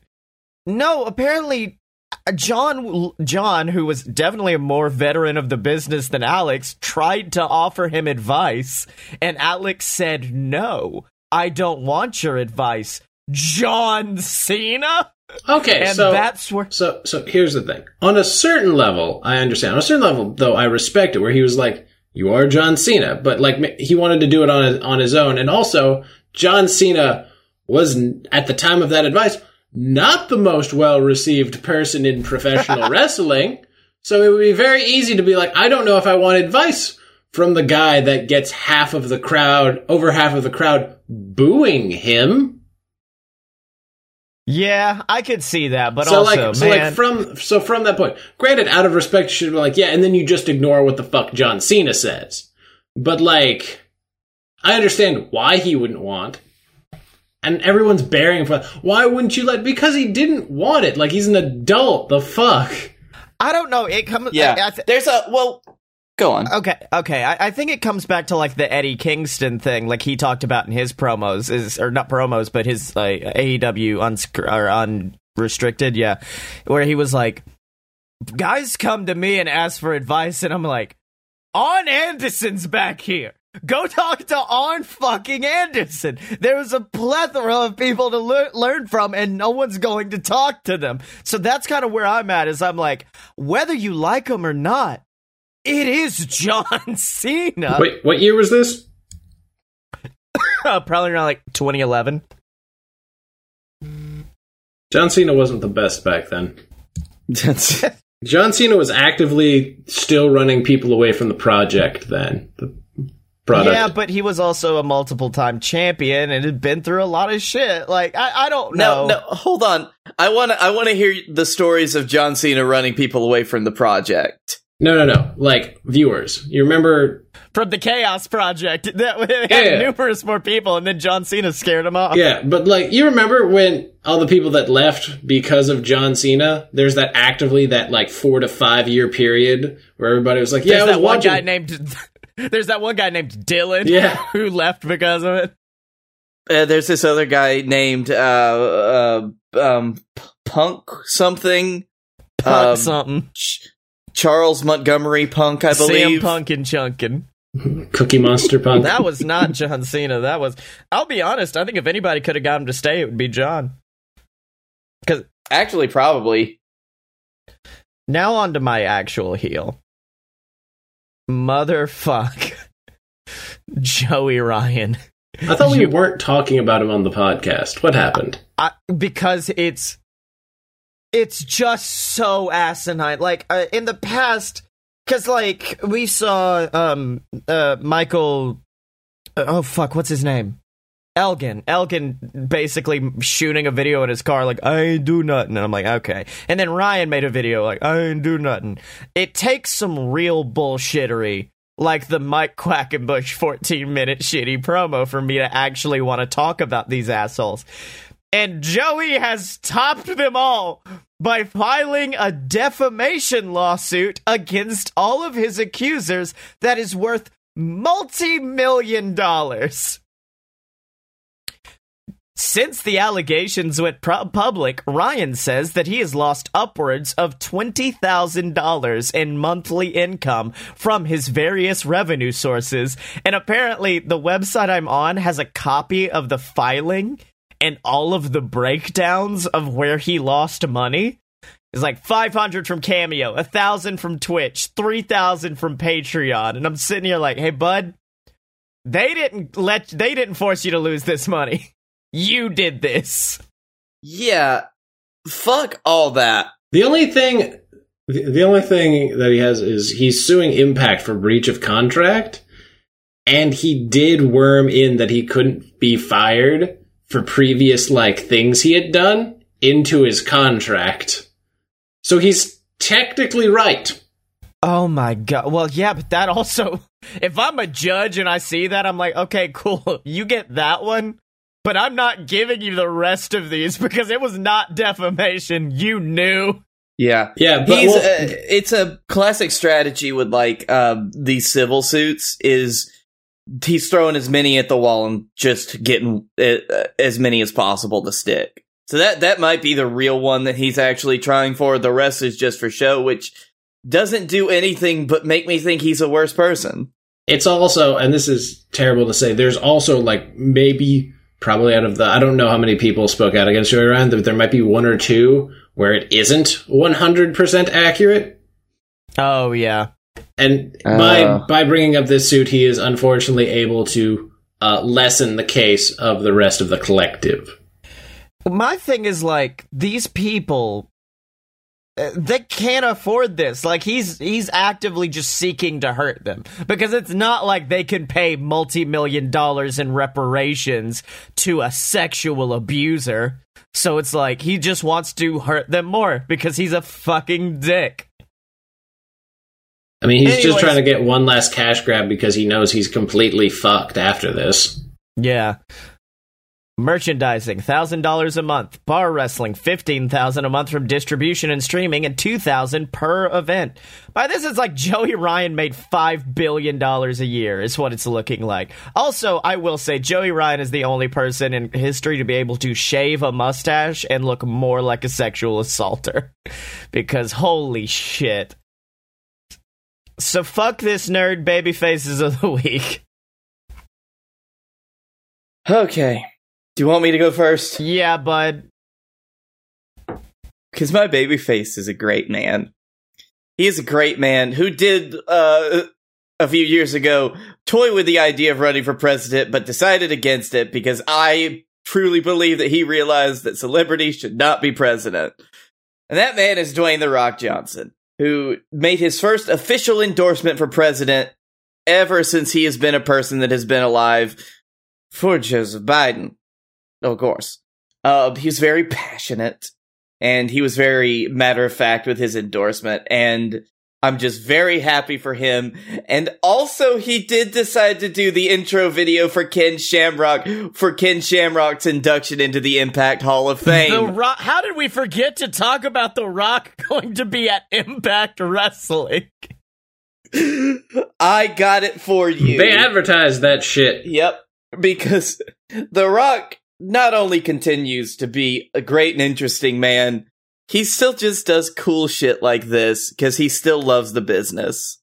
B: No, apparently uh, John John, who was definitely a more veteran of the business than Alex, tried to offer him advice, and Alex said no. I don't want your advice, John Cena.
A: Okay,
B: And
A: so
B: that's where
A: So, so here's the thing. On a certain level, I understand. On a certain level, though, I respect it. Where he was like, "You are John Cena," but like he wanted to do it on his, on his own, and also John Cena was at the time of that advice not the most well received person in professional wrestling. So it would be very easy to be like, "I don't know if I want advice from the guy that gets half of the crowd, over half of the crowd booing him."
B: Yeah, I could see that, but
A: so
B: also,
A: like, so
B: man,
A: like from so from that point, granted, out of respect, you should be like, yeah, and then you just ignore what the fuck John Cena says. But like, I understand why he wouldn't want, and everyone's bearing for. Why wouldn't you let? Because he didn't want it. Like he's an adult. The fuck.
B: I don't know. It comes.
C: yeah,
B: I, I th-
C: there's a well. Go on.
B: okay, okay. I, I think it comes back to like the Eddie Kingston thing, like he talked about in his promos, is or not promos, but his like AEW unsc- or unrestricted, yeah, where he was like, guys come to me and ask for advice, and I'm like, Arn Anderson's back here. Go talk to Arn fucking Anderson. There's a plethora of people to lear- learn from, and no one's going to talk to them. So that's kind of where I'm at. Is I'm like, whether you like him or not, it is John Cena.
A: Wait, what year was this?
B: Uh, probably around like 2011.
A: John Cena wasn't the best back then. John Cena was actively still running people away from the project then. The product.
B: Yeah, but he was also a multiple time champion and had been through a lot of shit. Like I, I don't know.
C: No, no, hold on. I want to. I want to hear the stories of John Cena running people away from the project.
A: No, no, no. Like viewers, you remember?
B: From the Chaos Project, that had
A: Yeah.
B: numerous more people, and then John Cena scared them off.
A: Yeah, but like you remember when all the people that left because of John Cena? There's that actively that like four to five year period where everybody was like, "Yeah,
B: There's
A: I was
B: that one
A: watching."
B: guy named. There's that one guy named Dylan.
A: Yeah.
B: who left because of it.
C: Uh, there's this other guy named uh, uh um P- Punk something.
B: Punk
C: Um,
B: something.
C: Ch- Charles Montgomery Punk, I
B: CM
C: believe.
B: Punk and Chunkin.
A: Cookie Monster Punk.
B: That was not John Cena. That was. I'll be honest. I think if anybody could have got him to stay, it would be John. Because
C: Actually, probably.
B: now on to my actual heel. Motherfuck. Joey Ryan.
A: I thought we
B: You-
A: weren't talking about him on the podcast. What happened?
B: I, because it's it's just so asinine. Like uh, in the past, because like we saw um uh Michael. uh, oh fuck, what's his name? Elgin. Elgin basically shooting a video in his car like I ain't do nothing, and I'm like okay. And then Ryan made a video like I ain't do nothing. It takes some real bullshittery. Like the Mike Quackenbush 14 minute shitty promo for me to actually want to talk about these assholes. And Joey has topped them all by filing a defamation lawsuit against all of his accusers that is worth multi million dollars. Since the allegations went pro- public, Ryan says that he has lost upwards of $20,000 in monthly income from his various revenue sources. And apparently, the website I'm on has a copy of the filing and all of the breakdowns of where he lost money. It's like 500 from Cameo, 1,000 from Twitch, 3,000 from Patreon. And I'm sitting here like, hey, bud, they didn't let, they didn't force you to lose this money. You did this.
C: Yeah. Fuck all that.
A: The only thing, the the only thing that he has is he's suing Impact for breach of contract, and he did worm in that he couldn't be fired for previous like things he had done into his contract. So he's technically right.
B: Oh my god. Well, yeah, but that also, if I'm a judge and I see that, I'm like, okay, cool. You get that one, but I'm not giving you the rest of these because it was not defamation. You knew.
C: Yeah.
A: Yeah, but
C: He's
A: well,
C: uh, it's a classic strategy with like um these civil suits is he's throwing as many at the wall and just getting uh, as many as possible to stick. So that that might be the real one that he's actually trying for. The rest is just for show, which doesn't do anything but make me think he's a worse person.
A: it's also, and this is terrible to say, there's also like maybe probably out of the I don't know how many people spoke out against Joey Ryan, but there might be one or two where it isn't 100% accurate.
B: Oh, yeah.
A: And
C: Oh.
A: by by bringing up this suit, he is unfortunately able to uh, lessen the case of the rest of the collective.
B: My thing is like, these people. uh, They can't afford this. Like he's he's actively just seeking to hurt them because it's not like they can pay multi-million dollars in reparations to a sexual abuser. So it's like he just wants to hurt them more because he's a fucking dick.
A: I mean, he's just trying to get one last cash grab because he knows he's completely fucked after this.
B: Yeah. Merchandising, thousand dollars a month. Bar wrestling, fifteen thousand a month from distribution and streaming, and two thousand per event. By this, it's like Joey Ryan made five billion dollars a year. Is what it's looking like. Also, I will say Joey Ryan is the only person in history to be able to shave a mustache and look more like a sexual assaulter. because holy shit. So fuck this nerd baby faces of the week.
C: Okay. Do you want me to go first?
B: Yeah, bud.
C: Because my baby face is a great man. He is a great man who did uh, a few years ago toy with the idea of running for president, but decided against it because I truly believe that he realized that celebrities should not be president. And that man is Dwayne the Rock Johnson, who made his first official endorsement for president ever since he has been a person that has been alive for Joseph Biden. Of course. Uh, he was very passionate and he was very matter of fact with his endorsement. And I'm just very happy for him. And also, he did decide to do the intro video for Ken Shamrock for Ken Shamrock's induction into the Impact Hall of Fame.
B: The Rock. How did we forget to talk about The Rock going to be at Impact Wrestling?
C: I got it for you.
A: They advertised that shit.
C: Yep. Because The Rock not only continues to be a great and interesting man, he still just does cool shit like this because he still loves the business.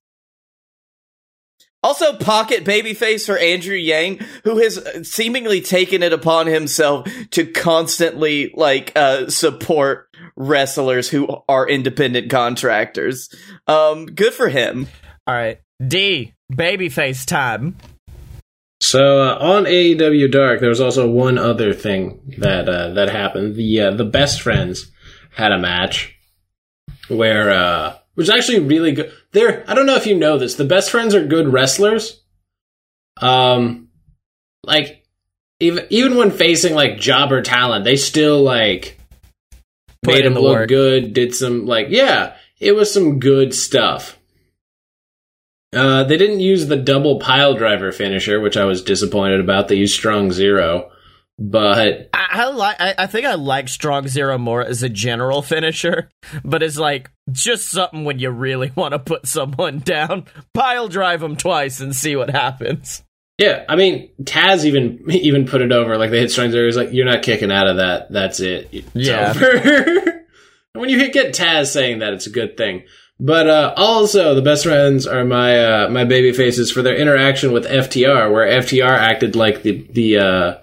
C: Also, pocket babyface for Andrew Yang, who has seemingly taken it upon himself to constantly like uh, support wrestlers who are independent contractors. Um, good for him.
B: All right, D babyface time.
A: So uh, on AEW Dark, there was also one other thing that uh, that happened. The uh, the best friends had a match where uh, which is actually really good. They're I don't know if you know this. The best friends are good wrestlers. Um, like even even when facing like jobber talent, they still like
B: Put
A: made them look
B: work.
A: good. Did some like yeah, it was some good stuff. Uh, they didn't use the double pile driver finisher, which I was disappointed about. They used strong zero, but
B: I, I like. I, think I like Strong Zero more as a general finisher, but it's like just something when you really want to put someone down. Pile drive them twice and see what happens.
A: yeah, I mean Taz even even put it over. Like they hit strong zero. He's like, "You're not kicking out of that. That's it. It's
B: Yeah.
A: over." And when you hit- get Taz saying that, it's a good thing. But uh, also, the best friends are my uh, my baby faces for their interaction with FTR, where FTR acted like the the uh,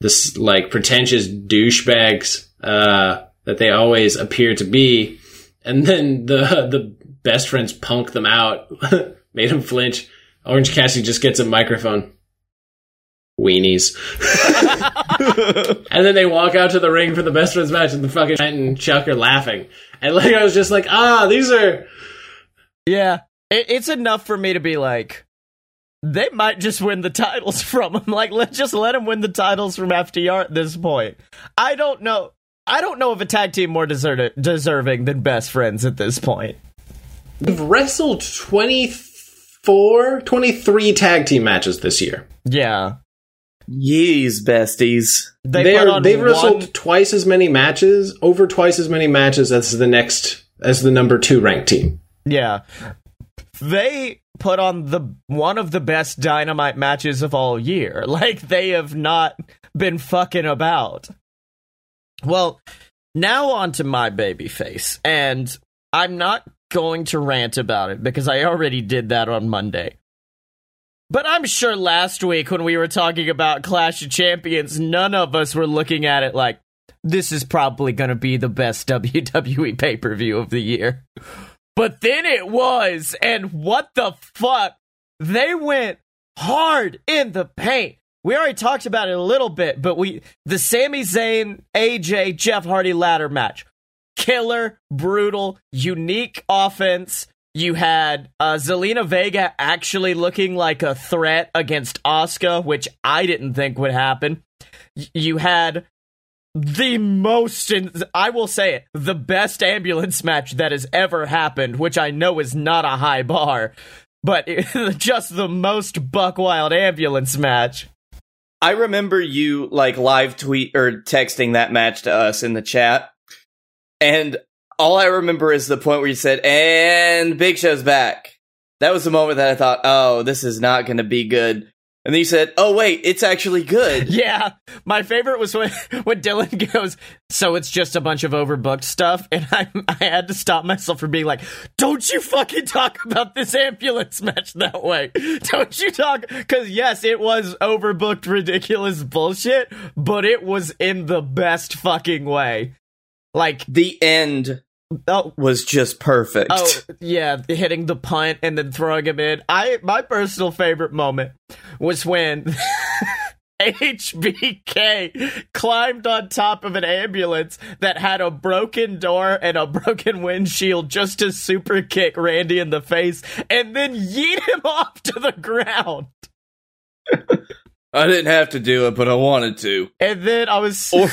A: this like pretentious douchebags uh, that they always appear to be, and then the the best friends punk them out, made them flinch. Orange Cassidy just gets a microphone. Weenies. and then they walk out to the ring for the best friends match, and the fucking Knight and Chuck are laughing. And like I was just like, ah, these are
B: Yeah, it, it's enough for me to be like, they might just win the titles from him. Like, let's just let him win the titles from FTR at this point. I don't know. I don't know of a tag team more deserted, deserving than best friends at this point.
A: They've wrestled 24, 23 tag team matches this year.
B: Yeah,
C: Yees, besties.
B: They They're,
A: they've
B: one-
A: wrestled twice as many matches, over twice as many matches as the next, as the number two ranked team.
B: Yeah. They put on the one of the best dynamite matches of all year. Like they have not been fucking about. Well, now on to my baby face. And I'm not going to rant about it because I already did that on Monday. But I'm sure last week when we were talking about Clash of Champions, none of us were looking at it like this is probably going to be the best WWE pay per view of the year. But then it was, and what the fuck? They went hard in the paint. We already talked about it a little bit, but we the Sami Zayn, AJ, Jeff Hardy ladder match. Killer, brutal, unique offense. You had uh, Zelina Vega actually looking like a threat against Asuka, which I didn't think would happen. Y- You had the most, in, I will say it, the best ambulance match that has ever happened, which I know is not a high bar, but just the most buck wild ambulance match.
C: I remember you like live tweet or texting that match to us in the chat. And all I remember is the point where you said, and Big Show's back. That was the moment that I thought, oh, this is not going to be good. And then you said, oh, wait, it's actually good.
B: Yeah, my favorite was when when Dylan goes, "So it's just a bunch of overbooked stuff," and I I had to stop myself from being like, "Don't you fucking talk about this ambulance match that way? Don't you talk?" Because yes, it was overbooked, ridiculous bullshit, but it was in the best fucking way. Like,
C: The end
B: oh,
C: was just perfect.
B: Oh yeah, hitting the punt and then throwing him in. I my personal favorite moment was when HBK climbed on top of an ambulance that had a broken door and a broken windshield just to super kick Randy in the face and then yeet him off to the ground.
C: I didn't have to do it, but I wanted to.
B: And then I was. Or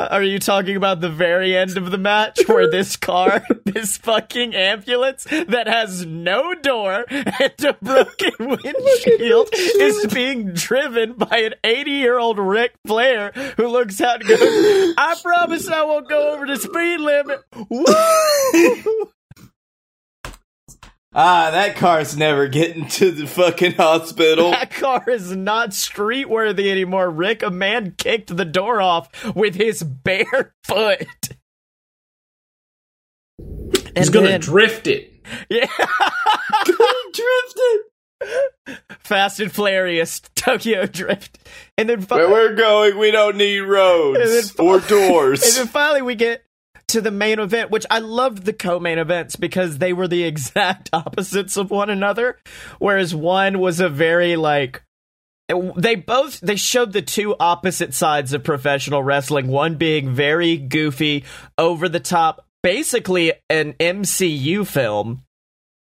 B: are you talking about the very end of the match where this car, this fucking ambulance that has no door and a broken windshield is being driven by an 80 year old Ric Flair who looks out and goes, I promise I won't go over the speed limit. Woo!
C: Ah, that car's never getting to the fucking hospital.
B: That car is not street worthy anymore, Ric. A man kicked the door off with his bare foot.
A: He's
B: And
A: gonna
B: then-
A: drift it.
B: Yeah.
C: drift it.
B: Fast and Furious Tokyo Drift. And then, fi-
C: Where we're going, we don't need roads
B: then-
C: or doors.
B: and then finally we get to the main event, which I loved the co-main events because they were the exact opposites of one another. Whereas one was a very like they both they showed the two opposite sides of professional wrestling. One being very goofy, over the top, basically an MCU film,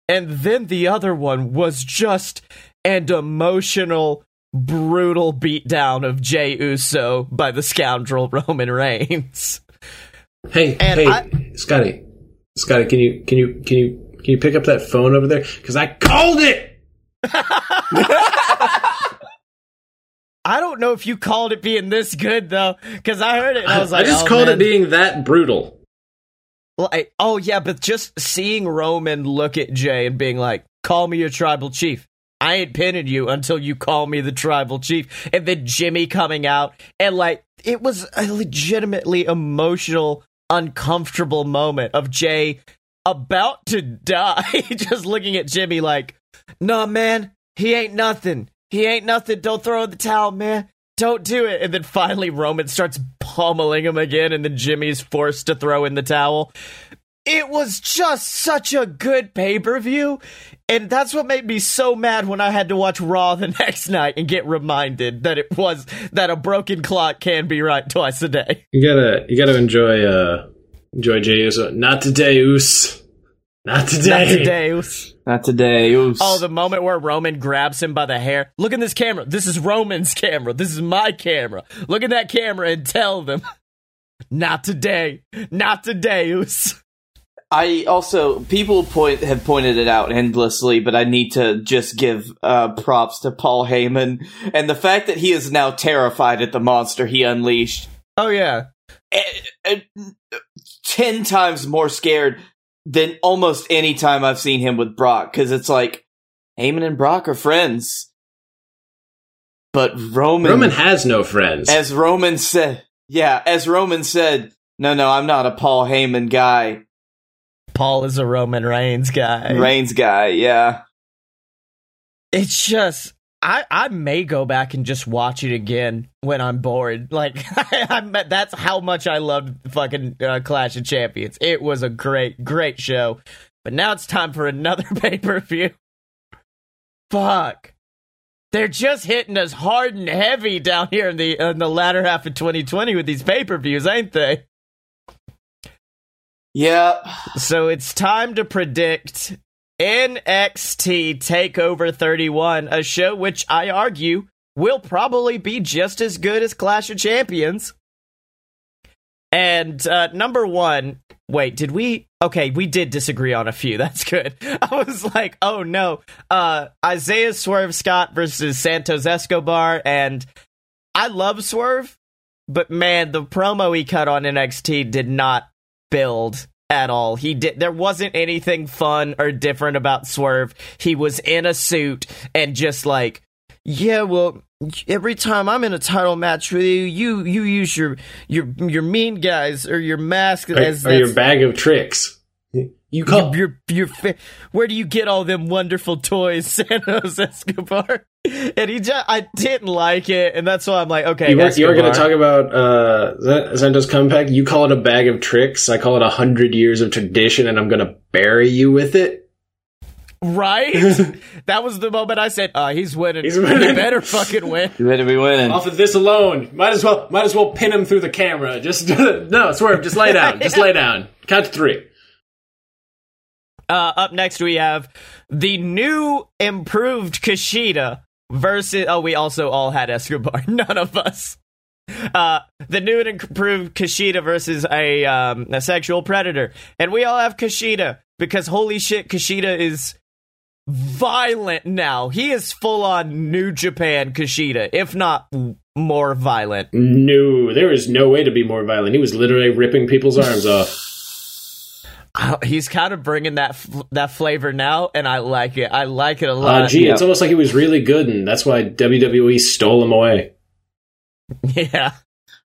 B: and then the other one was just an emotional, brutal beatdown of Jey Uso by the scoundrel Roman Reigns.
A: Hey,
B: And
A: hey,
B: I-
A: Scotty, Scotty, can you can you can you can you pick up that phone over there? Because I called it.
B: I don't know if you called it being this good though, because I heard it and I was like,
A: I just
B: oh,
A: called
B: man.
A: it being that brutal.
B: Like, oh yeah, but just seeing Roman look at Jey and being like, "Call me your tribal chief." I ain't pinning you until you call me the tribal chief. And then Jimmy coming out and like it was a legitimately emotional, uncomfortable moment of Jey about to die, just looking at Jimmy like, "Nah, man, he ain't nothing. He ain't nothing. Don't throw in the towel, man." Don't do it. And then finally Roman starts pummeling him again, and then Jimmy's forced to throw in the towel. It was just such a good pay per view. And that's what made me so mad when I had to watch Raw the next night and get reminded that it was that a broken clock can be right twice a day.
A: You gotta you gotta enjoy uh enjoy Jey Uso. Not today, Oos. Not today.
B: Not today. It was-
C: Not today. Oops.
B: Oh, the moment where Roman grabs him by the hair. Look in this camera. This is Roman's camera. This is my camera. Look at that camera and tell them. Not today. Not today. It was-
C: I also people point have pointed it out endlessly, but I need to just give uh, props to Paul Heyman and the fact that he is now terrified at the monster he unleashed.
B: Oh, yeah.
C: Eh, eh, ten times more scared than almost any time I've seen him with Brock because it's like Heyman and Brock are friends, but Roman,
A: Roman has no friends.
C: as Roman said, yeah, as Roman said, no, no, I'm not a Paul Heyman guy,
B: Paul is a Roman Reigns guy.
C: Reigns guy, yeah.
B: it's just I I may go back and just watch it again when I'm bored. Like I'm that's how much I loved fucking uh, Clash of Champions. It was a great great show. But now it's time for another pay-per-view. Fuck. They're just hitting us hard and heavy down here in the in the latter half of 2020 with these pay-per-views, ain't they?
C: Yeah,
B: So it's time to predict NXT TakeOver 31, a show which I argue will probably be just as good as Clash of Champions. And uh, number one, wait, did we? Okay, we did disagree on a few. That's good. I was like, oh no, uh, Isaiah Swerve Scott versus Santos Escobar, and I love Swerve, but man, the promo he cut on NXT did not build at all. He did there wasn't anything fun or different about Swerve. He was in a suit and just like, yeah, well, every time I'm in a title match with you, you you use your your your mean guys or your mask
A: or,
B: as
A: or your bag of tricks. You call
B: your, your, your fa- where do you get all them wonderful toys, Santos Escobar? And he just, I didn't like it, and that's why I'm like, okay,
A: you were, you were going to talk about uh, Z- Santos comeback. You call it a bag of tricks. I call it a hundred years of tradition, and I'm going to bury you with it.
B: Right? that was the moment I said, uh, he's winning.
A: He's winning.
B: He better fucking win.
C: You better be winning.
A: Off of this alone, might as well might as well pin him through the camera. Just no, swerve. Just lay down. Just lay down. Count to three.
B: Uh, up next, we have the new improved Kushida versus. Oh, we also all had Escobar. None of us. Uh, the new and improved Kushida versus a um, a sexual predator, and we all have Kushida because holy shit, Kushida is violent now. He is full on New Japan Kushida, if not more violent.
A: No, there is no way to be more violent. He was literally ripping people's arms off.
B: Uh, He's kind of bringing that f- that flavor now, and I like it. I like it a lot.
A: Uh, gee,
C: yeah.
A: it's almost like he was really good, and that's why WWE stole him away.
B: yeah.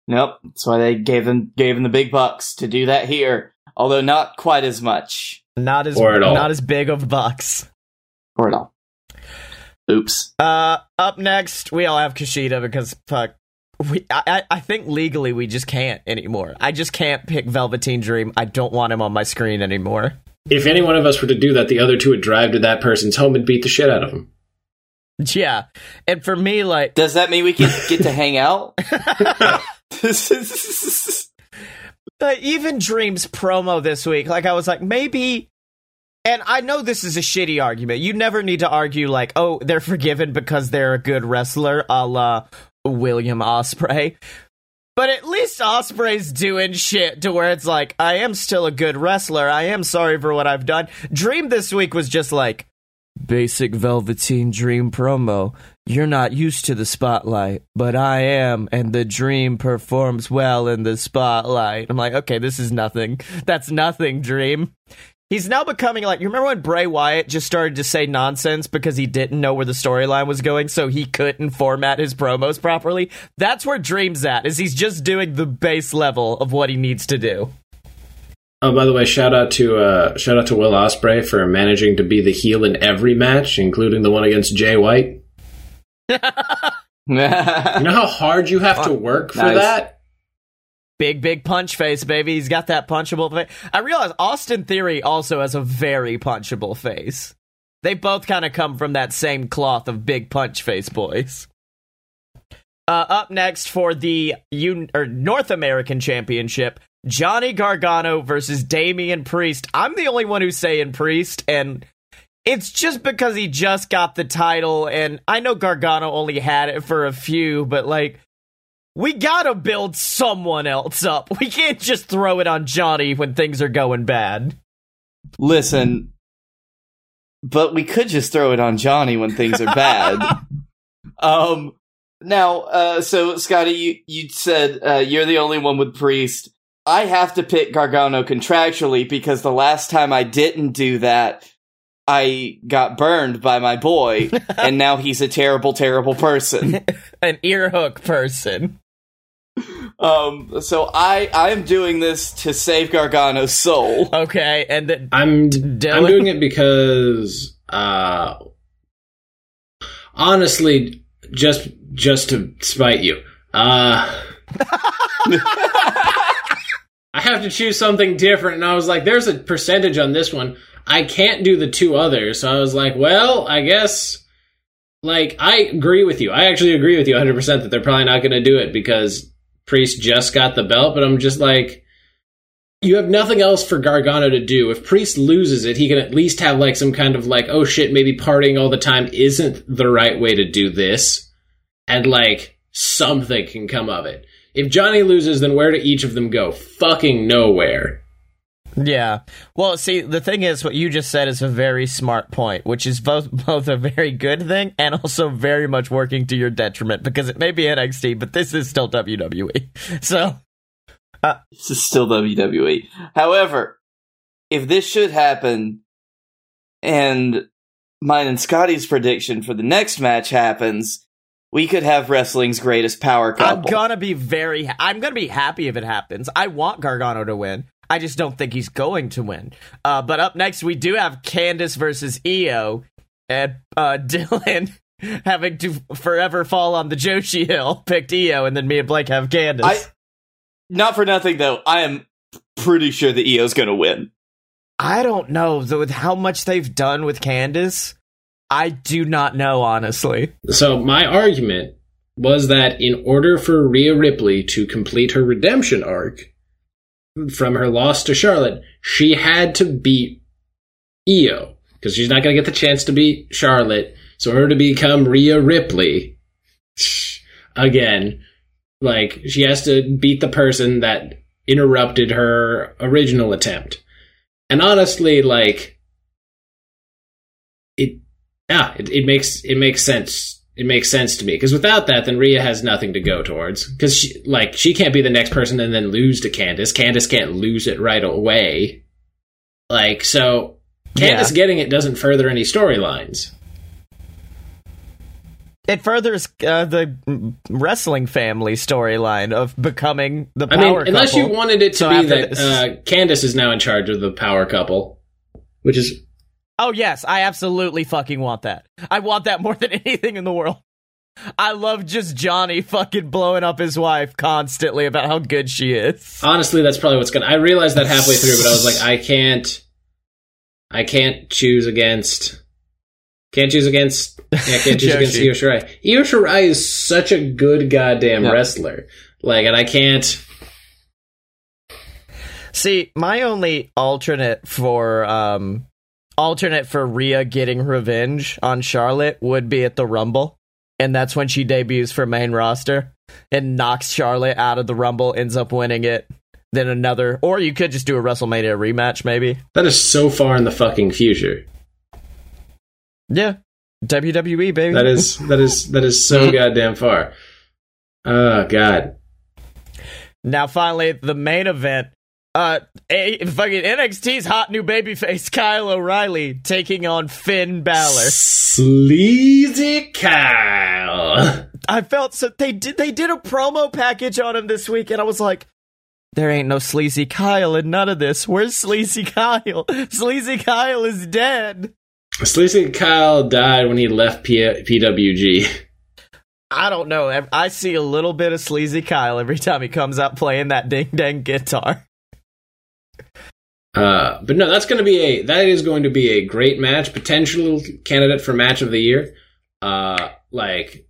C: Nope. That's why they gave him gave him the big bucks to do that here. Although not quite as much.
B: Not as
A: Or at all.
B: not as big of bucks.
C: Or at all. Oops.
B: Uh, up next, we all have Kushida because fuck, we I, I I think legally we just can't anymore. I just can't pick Velveteen Dream. I don't want him on my screen anymore.
A: If any one of us were to do that, the other two would drive to that person's home and beat the shit out of him.
B: Yeah, and for me, like
C: Does that mean we can get to hang out?
B: uh, even Dream's promo this week, like I was like maybe. And I know this is a shitty argument. You never need to argue like, oh, they're forgiven because they're a good wrestler, a la William Ospreay. But at least Ospreay's doing shit to where it's like, I am still a good wrestler. I am sorry for what I've done. Dream this week was just like, basic Velveteen Dream promo. You're not used to the spotlight, but I am, and the dream performs well in the spotlight. I'm like, okay, this is nothing. That's nothing, Dream. He's now becoming like you remember when Bray Wyatt just started to say nonsense because he didn't know where the storyline was going, so he couldn't format his promos properly. That's where Dream's at, is he's just doing the base level of what he needs to do.
A: Oh, by the way, shout out to uh, shout out to Will Ospreay for managing to be the heel in every match, including the one against Jay White. You know how hard you have to work for
C: Nice.
A: that?
B: Big, big punch face, baby. He's got that punchable face. I realize Austin Theory also has a very punchable face. They both kind of come from that same cloth of big punch face boys. Uh, up next for the Un- or North American Championship, Johnny Gargano versus Damian Priest. I'm the only one who's saying Priest, and it's just because he just got the title, and I know Gargano only had it for a few, but like, we gotta build someone else up. We can't just throw it on Johnny when things are going bad.
C: Listen, but we could just throw it on Johnny when things are bad. um, now, uh, so Scotty, you you said uh, you're the only one with Priest. I have to pick Gargano contractually because the last time I didn't do that, I got burned by my boy, and now he's a terrible, terrible person.
B: An earhook person.
C: Um, so I I am doing this to save Gargano's soul.
B: Okay, and then
A: I'm
B: Dylan?
A: I'm doing it because uh honestly just just to spite you. Uh I have to choose something different and I was like there's a percentage on this one. I can't do the two others. So I was like, well, I guess like I agree with you. I actually agree with you 100% that they're probably not going to do it because Priest just got the belt, but I'm just like you have nothing else for Gargano to do. If Priest loses it, he can at least have like some kind of like, oh shit, maybe partying all the time isn't the right way to do this. And like something can come of it. If Johnny loses, then where do each of them go? Fucking nowhere.
B: Yeah. Well, see, the thing is, what you just said is a very smart point, which is both both a very good thing and also very much working to your detriment because it may be NXT, but this is still WWE. So, uh,
C: This is still WWE. However, if this should happen, and mine and Scotty's prediction for the next match happens, we could have wrestling's greatest power couple.
B: I'm gonna be very. Ha- I'm gonna be happy if it happens. I want Gargano to win. I just don't think he's going to win. Uh, but up next, we do have Candice versus Io, and uh, Dylan having to forever fall on the Joshi Hill picked Io, and then me and Blake have Candice.
C: I, not for nothing though, I am pretty sure that Io's gonna win.
B: I don't know though, with how much they've done with Candice. I do not know, honestly.
A: So my argument was that in order for Rhea Ripley to complete her redemption arc from her loss to Charlotte, she had to beat Io because she's not going to get the chance to beat Charlotte. So her to become Rhea Ripley again, like she has to beat the person that interrupted her original attempt. And honestly, like it, yeah, it, it makes it makes sense. It makes sense to me because without that, then Rhea has nothing to go towards. Because she, like, she can't be the next person and then lose to Candice. Candice can't lose it right away. Like, so Candice
B: Yeah.
A: getting it doesn't further any storylines.
B: It furthers uh, the wrestling family storyline of becoming the power.
A: I mean, unless you wanted it to
B: So
A: be that
B: this-
A: uh, Candice is now in charge of the power couple, which is
B: Oh yes, I absolutely fucking want that. I want that more than anything in the world. I love just Johnny fucking blowing up his wife constantly about how good she is.
A: honestly that's probably what's gonna. I realized that halfway through, but I was like, I can't, I can't choose against, can't choose against, yeah, I can't choose against. Io Shirai. Io Shirai is such a good goddamn
C: Yeah.
A: wrestler, like, and I can't.
B: See, my only alternate for um alternate for Rhea getting revenge on Charlotte would be at the Rumble. And that's when she debuts for main roster and knocks Charlotte out of the Rumble, ends up winning it. Then another or you could just do a WrestleMania rematch maybe.
A: That is so far in the fucking future.
B: Yeah. WWE baby.
A: That is that is that is so goddamn far. Oh god.
B: Now, finally, the main event. Uh, a, fucking NXT's hot new babyface Kyle O'Reilly taking on Finn Balor.
A: Sleazy Kyle.
B: I felt so they did they did a promo package on him this week, and I was like, there ain't no sleazy Kyle in none of this. Where's sleazy Kyle? Sleazy Kyle is dead.
A: Sleazy Kyle died when he left P- PWG.
B: I don't know. I- I see a little bit of sleazy Kyle every time he comes out playing that ding dang guitar.
A: Uh, but no, that's going to be a that is going to be a great match, potential candidate for match of the year. Uh, like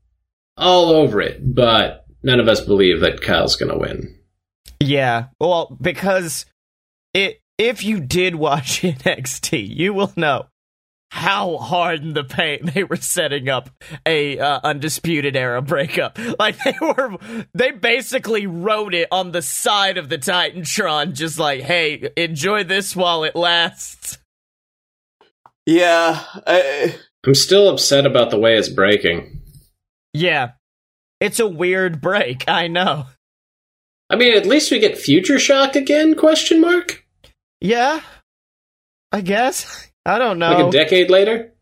A: all over it, but none of us believe that Kyle's going to win.
B: Yeah, well, because it if you did watch NXT, you will know how hard in the paint they were setting up a uh, undisputed era breakup. Like they were, they basically wrote it on the side of the Titantron, just like, "Hey, enjoy this while it lasts."
C: Yeah, I,
A: I'm still upset about the way it's breaking.
B: Yeah, it's a weird break. I know.
A: I mean, at least we get Future Shock again? Question mark.
B: Yeah, I guess. I don't know.
A: Like a decade later.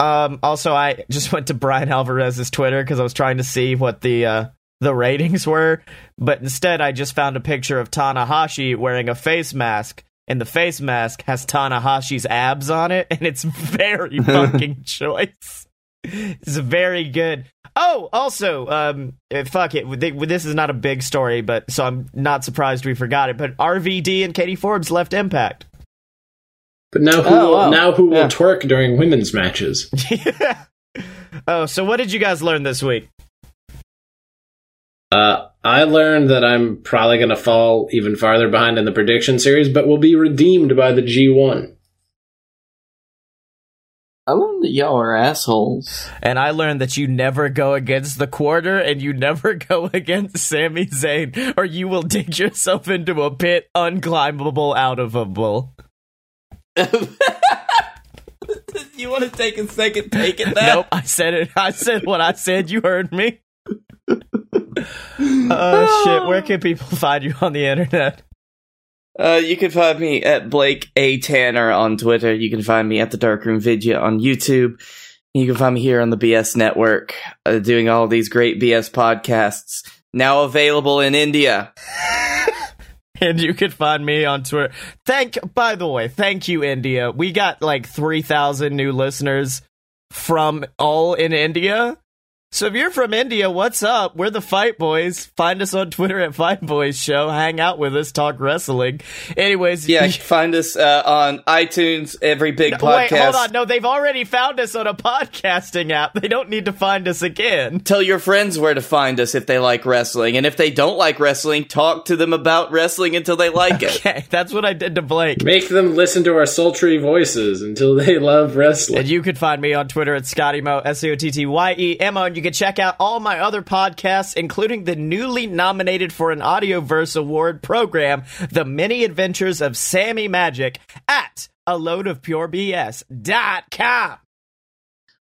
B: Um, also, I just went to Bryan Alvarez's Twitter because I was trying to see what the uh, the ratings were, but instead I just found a picture of Tanahashi wearing a face mask, and the face mask has Tanahashi's abs on it, and it's very fucking choice. It's very good. Oh, also, um, eh, fuck it. This is not a big story, but so I'm not surprised we forgot it. But RVD and Katie Forbes left Impact.
A: But now who
C: Oh,
A: will,
C: wow.
A: now who will
C: Yeah.
A: twerk during women's matches?
B: oh, so what did you guys learn this week?
A: Uh, I learned that I'm probably going to fall even farther behind in the prediction series, but will be redeemed by the G1.
C: I learned that y'all are assholes.
B: And I learned that you never go against the quarter and you never go against Sami Zayn, or you will dig yourself into a pit unclimbable out of a bull.
C: you want to take a second take at that?
B: Nope, I said it. I said what I said. You heard me. Oh shit! Where can people find you on the internet?
C: Uh, you can find me at Blake A Tanner on Twitter. You can find me at the Darkroom Vidya on YouTube. You can find me here on the BS Network, uh, doing all these great BS podcasts. Now available in India.
B: And you can find me on Twitter. Thank, by the way, thank you, India. We got like 3,000 new listeners from all in India. So if you're from India, what's up? We're the Fight Boys. Find us on Twitter at Fight Boys Show. Hang out with us, talk wrestling. Anyways,
C: Yeah, find us uh, on iTunes, every big podcast.
B: Wait, hold on. No, they've already found us on a podcasting app. They don't need to find us again.
C: Tell your friends where to find us if they like wrestling. And if they don't like wrestling, talk to them about wrestling until they like it.
B: Okay, that's what I did to Blake.
A: Make them listen to our sultry voices until they love wrestling.
B: And you can find me on Twitter at ScottyEmo, S C O T T Y E M O, and you can check out all my other podcasts, including the newly nominated for an Audioverse Award program, The Many Adventures of Sammy Magic, at a load of pure BS.com.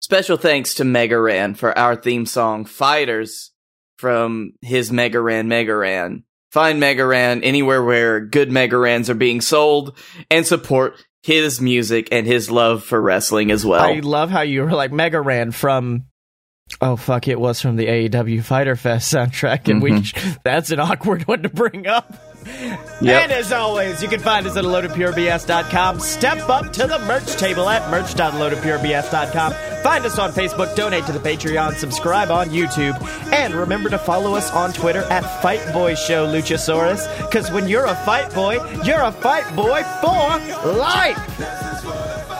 C: Special thanks to Mega Ran for our theme song, Fighters, from his Mega Ran Mega Ran. Find Mega Ran anywhere where good Mega Rans are being sold and support his music and his love for wrestling as well.
B: I love how you were like Mega Ran from. Oh fuck! It was from the AEW Fighter Fest soundtrack, and we mm-hmm. that's an awkward one to bring up. And as always, you can find us at loadedpurebs.com. Step up to the merch table at merch.loadedpurebs.com. Find us on Facebook, donate to the Patreon, subscribe on YouTube, and remember to follow us on Twitter at Fight Boy Show Luchasaurus. Because when you're a fight boy, you're a fight boy for life.